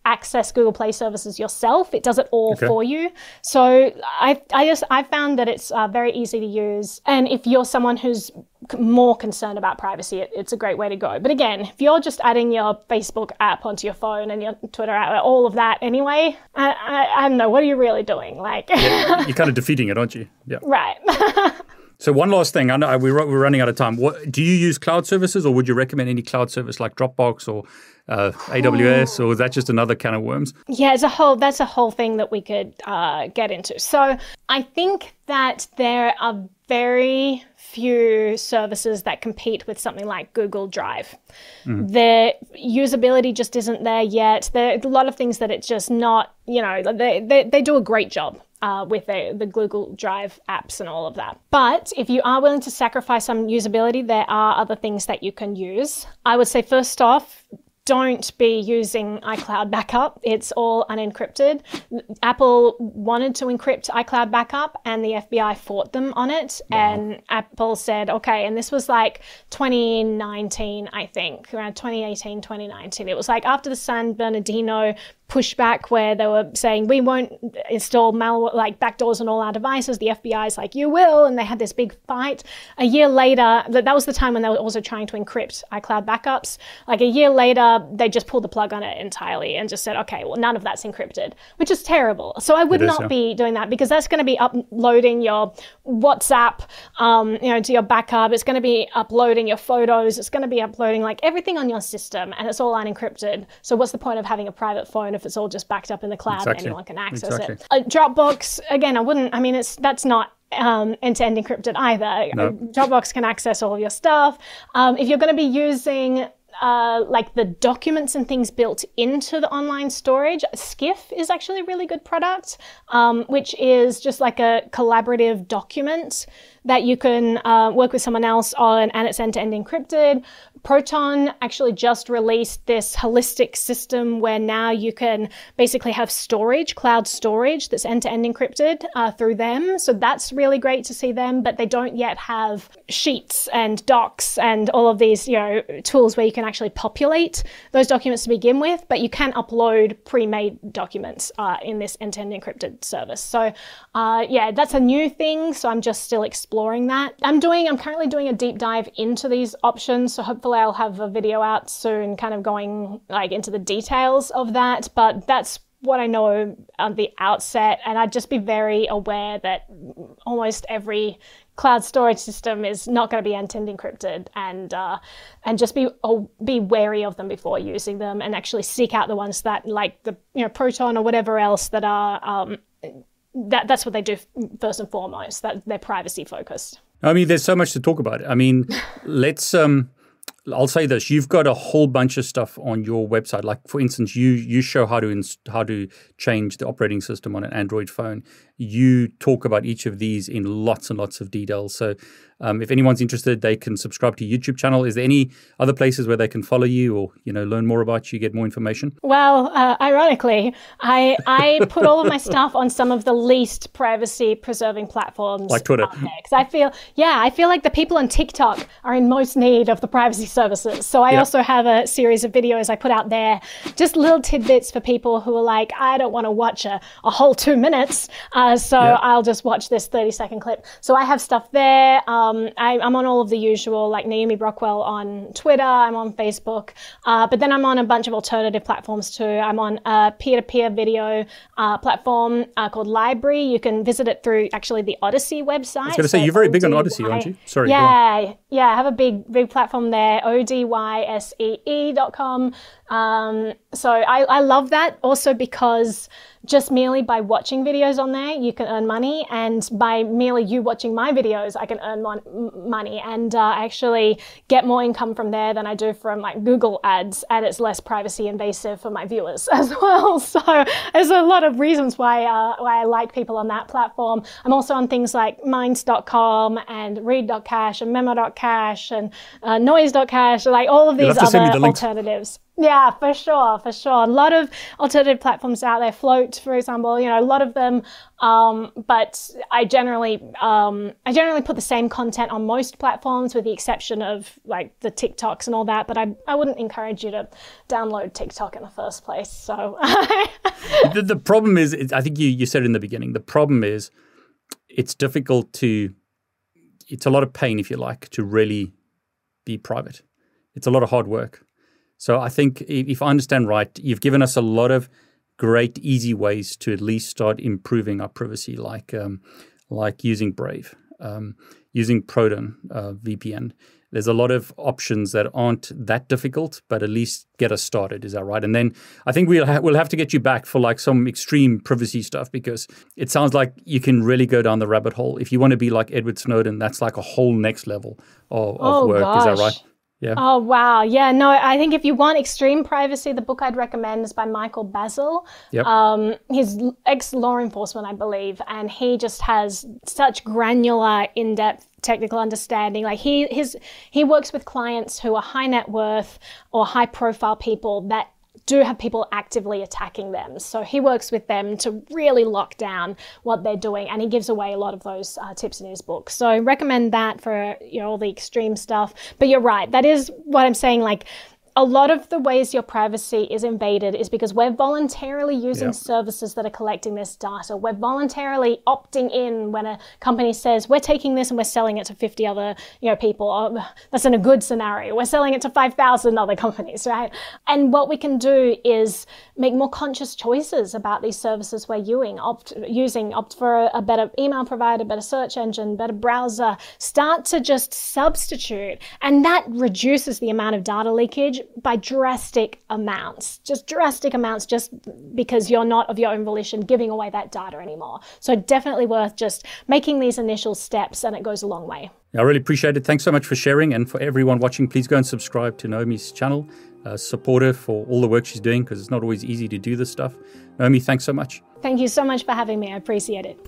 access Google Play services yourself. It does it all okay. for you. So I, I just I found that it's uh, very easy to use, and if you're someone who's more concerned about privacy, it, it's a great way to go. But again, if you're just adding your Facebook app onto your phone and your Twitter app, all of that anyway, I, I, I don't know. What are you really doing? Like yeah, you're kind of defeating it, aren't you? Yeah. Right. So one last thing, I know we're, we're running out of time. What, do you use cloud services, or would you recommend any cloud service like Dropbox or uh, AWS, oh. or is that just another can of worms? Yeah, it's a whole. That's a whole thing that we could uh, get into. So I think that there are very few services that compete with something like Google Drive. Mm. The usability just isn't there yet. There are a lot of things that it's just not, you know, they, they, they do a great job uh, with the, the Google Drive apps and all of that. But if you are willing to sacrifice some usability, there are other things that you can use. I would say, first off, don't be using iCloud backup. It's all unencrypted. Apple wanted to encrypt iCloud backup and the FBI fought them on it. Wow. And Apple said, okay, and this was like 2019, I think, around 2018, 2019. It was like after the San Bernardino pushback where they were saying we won't install malware like backdoors on all our devices. The FBI is like you will, and they had this big fight. A year later, that was the time when they were also trying to encrypt iCloud backups. Like a year later, they just pulled the plug on it entirely and just said, okay, well none of that's encrypted, which is terrible. So I would is, not yeah. be doing that because that's going to be uploading your WhatsApp, um, you know, to your backup. It's going to be uploading your photos. It's going to be uploading like everything on your system, and it's all unencrypted. So what's the point of having a private phone? if it's all just backed up in the cloud exactly. and anyone can access exactly. it. A Dropbox, again, I wouldn't, I mean, it's that's not um, end-to-end encrypted either. Nope. Dropbox can access all of your stuff. Um, if you're going to be using uh, like the documents and things built into the online storage. Skiff is actually a really good product, um, which is just like a collaborative document that you can uh, work with someone else on, and it's end to end encrypted. Proton actually just released this holistic system where now you can basically have storage, cloud storage that's end to end encrypted uh, through them. So that's really great to see them, but they don't yet have sheets and docs and all of these, you know, tools where you can actually populate those documents to begin with, but you can upload pre-made documents uh, in this end to end encrypted service. So uh, yeah, that's a new thing. So I'm just still exploring that. I'm doing, I'm currently doing a deep dive into these options. So hopefully I'll have a video out soon, kind of going like into the details of that. But that's what I know at the outset, and I'd just be very aware that almost every cloud storage system is not going to be end-to-end encrypted, and uh, and just be oh, be wary of them before using them, and actually seek out the ones that like the you know Proton or whatever else that are um, that that's what they do first and foremost. That they're privacy focused. I mean, there's so much to talk about. I mean, let's um I'll say this: you've got a whole bunch of stuff on your website. Like, for instance, you you show how to inst- how to change the operating system on an Android phone. You talk about each of these in lots and lots of detail. So, um, if anyone's interested, they can subscribe to your YouTube channel. Is there any other places where they can follow you or you know learn more about you, get more information? Well, uh, ironically, I I put all of my stuff on some of the least privacy preserving platforms, like Twitter, because I feel yeah, I feel like the people on TikTok are in most need of the privacy services. So I yep. also have a series of videos I put out there, just little tidbits for people who are like, I don't want to watch a, a whole two minutes, uh, so yep. I'll just watch this 30 second clip. So I have stuff there. Um, I, am on all of the usual, like Naomi Brockwell on Twitter, I'm on Facebook, uh, but then I'm on a bunch of alternative platforms too. I'm on a peer to peer video uh, platform uh, called LBRY. You can visit it through actually the Odysee website. I was going to say, so you're very big on Odysee, aren't you? Sorry. Yeah, yeah, I have a big, big platform there, O-D-Y-S-E-E dot com. Um, so I, I love that also because just merely by watching videos on there, you can earn money. And by merely you watching my videos, I can earn mon- money and uh, actually get more income from there than I do from like Google ads. And it's less privacy invasive for my viewers as well. So there's a lot of reasons why, uh, why I like people on that platform. I'm also on things like minds.com and read.cash and memo.cash and uh, noise.cash, like all of these other alternatives. Yeah, for sure, for sure. A lot of alternative platforms out there. Float, for example, you know, a lot of them. Um, but I generally, um, I generally put the same content on most platforms, with the exception of like the TikToks and all that. But I, I wouldn't encourage you to download TikTok in the first place. So the, the problem is, I think you you said in the beginning. The problem is, it's difficult to. It's a lot of pain, if you like, to really be private. It's a lot of hard work so I think if I understand right, you've given us a lot of great, easy ways to at least start improving our privacy, like um, like using Brave, um, using Proton uh, VPN. There's a lot of options that aren't that difficult, but at least get us started. Is that right? And then I think we'll ha- we'll have to get you back for like some extreme privacy stuff because it sounds like you can really go down the rabbit hole. If you want to be like Edward Snowden, that's like a whole next level of, of oh, work. Gosh. Is that right? Yeah. Oh wow. Yeah. No, I think if you want extreme privacy, the book I'd recommend is by Michael Bazzell. Yep. Um, he's ex law enforcement, I believe, and he just has such granular, in depth technical understanding. Like he his he works with clients who are high net worth or high profile people that do have people actively attacking them. So he works with them to really lock down what they're doing, and he gives away a lot of those uh, tips in his book. So recommend that for you know all the extreme stuff. But you're right, that is what I'm saying. Like a lot of the ways your privacy is invaded is because we're voluntarily using services that are collecting this data. We're voluntarily opting in when a company says we're taking this and we're selling it to 50 other you know people. Oh, that's in a good scenario. We're selling it to 5,000 other companies, right? And what we can do is make more conscious choices about these services we're using. Opt using opt for a better email provider, better search engine, better browser. Start to just substitute, and that reduces the amount of data leakage by drastic amounts, just drastic amounts, just because you're not of your own volition giving away that data anymore. So definitely worth just making these initial steps, and it goes a long way. I really appreciate it. Thanks so much for sharing. And for everyone watching, please go and subscribe to Naomi's channel. Uh, support her for all the work she's doing because it's not always easy to do this stuff. Naomi, thanks so much. Thank you so much for having me. I appreciate it.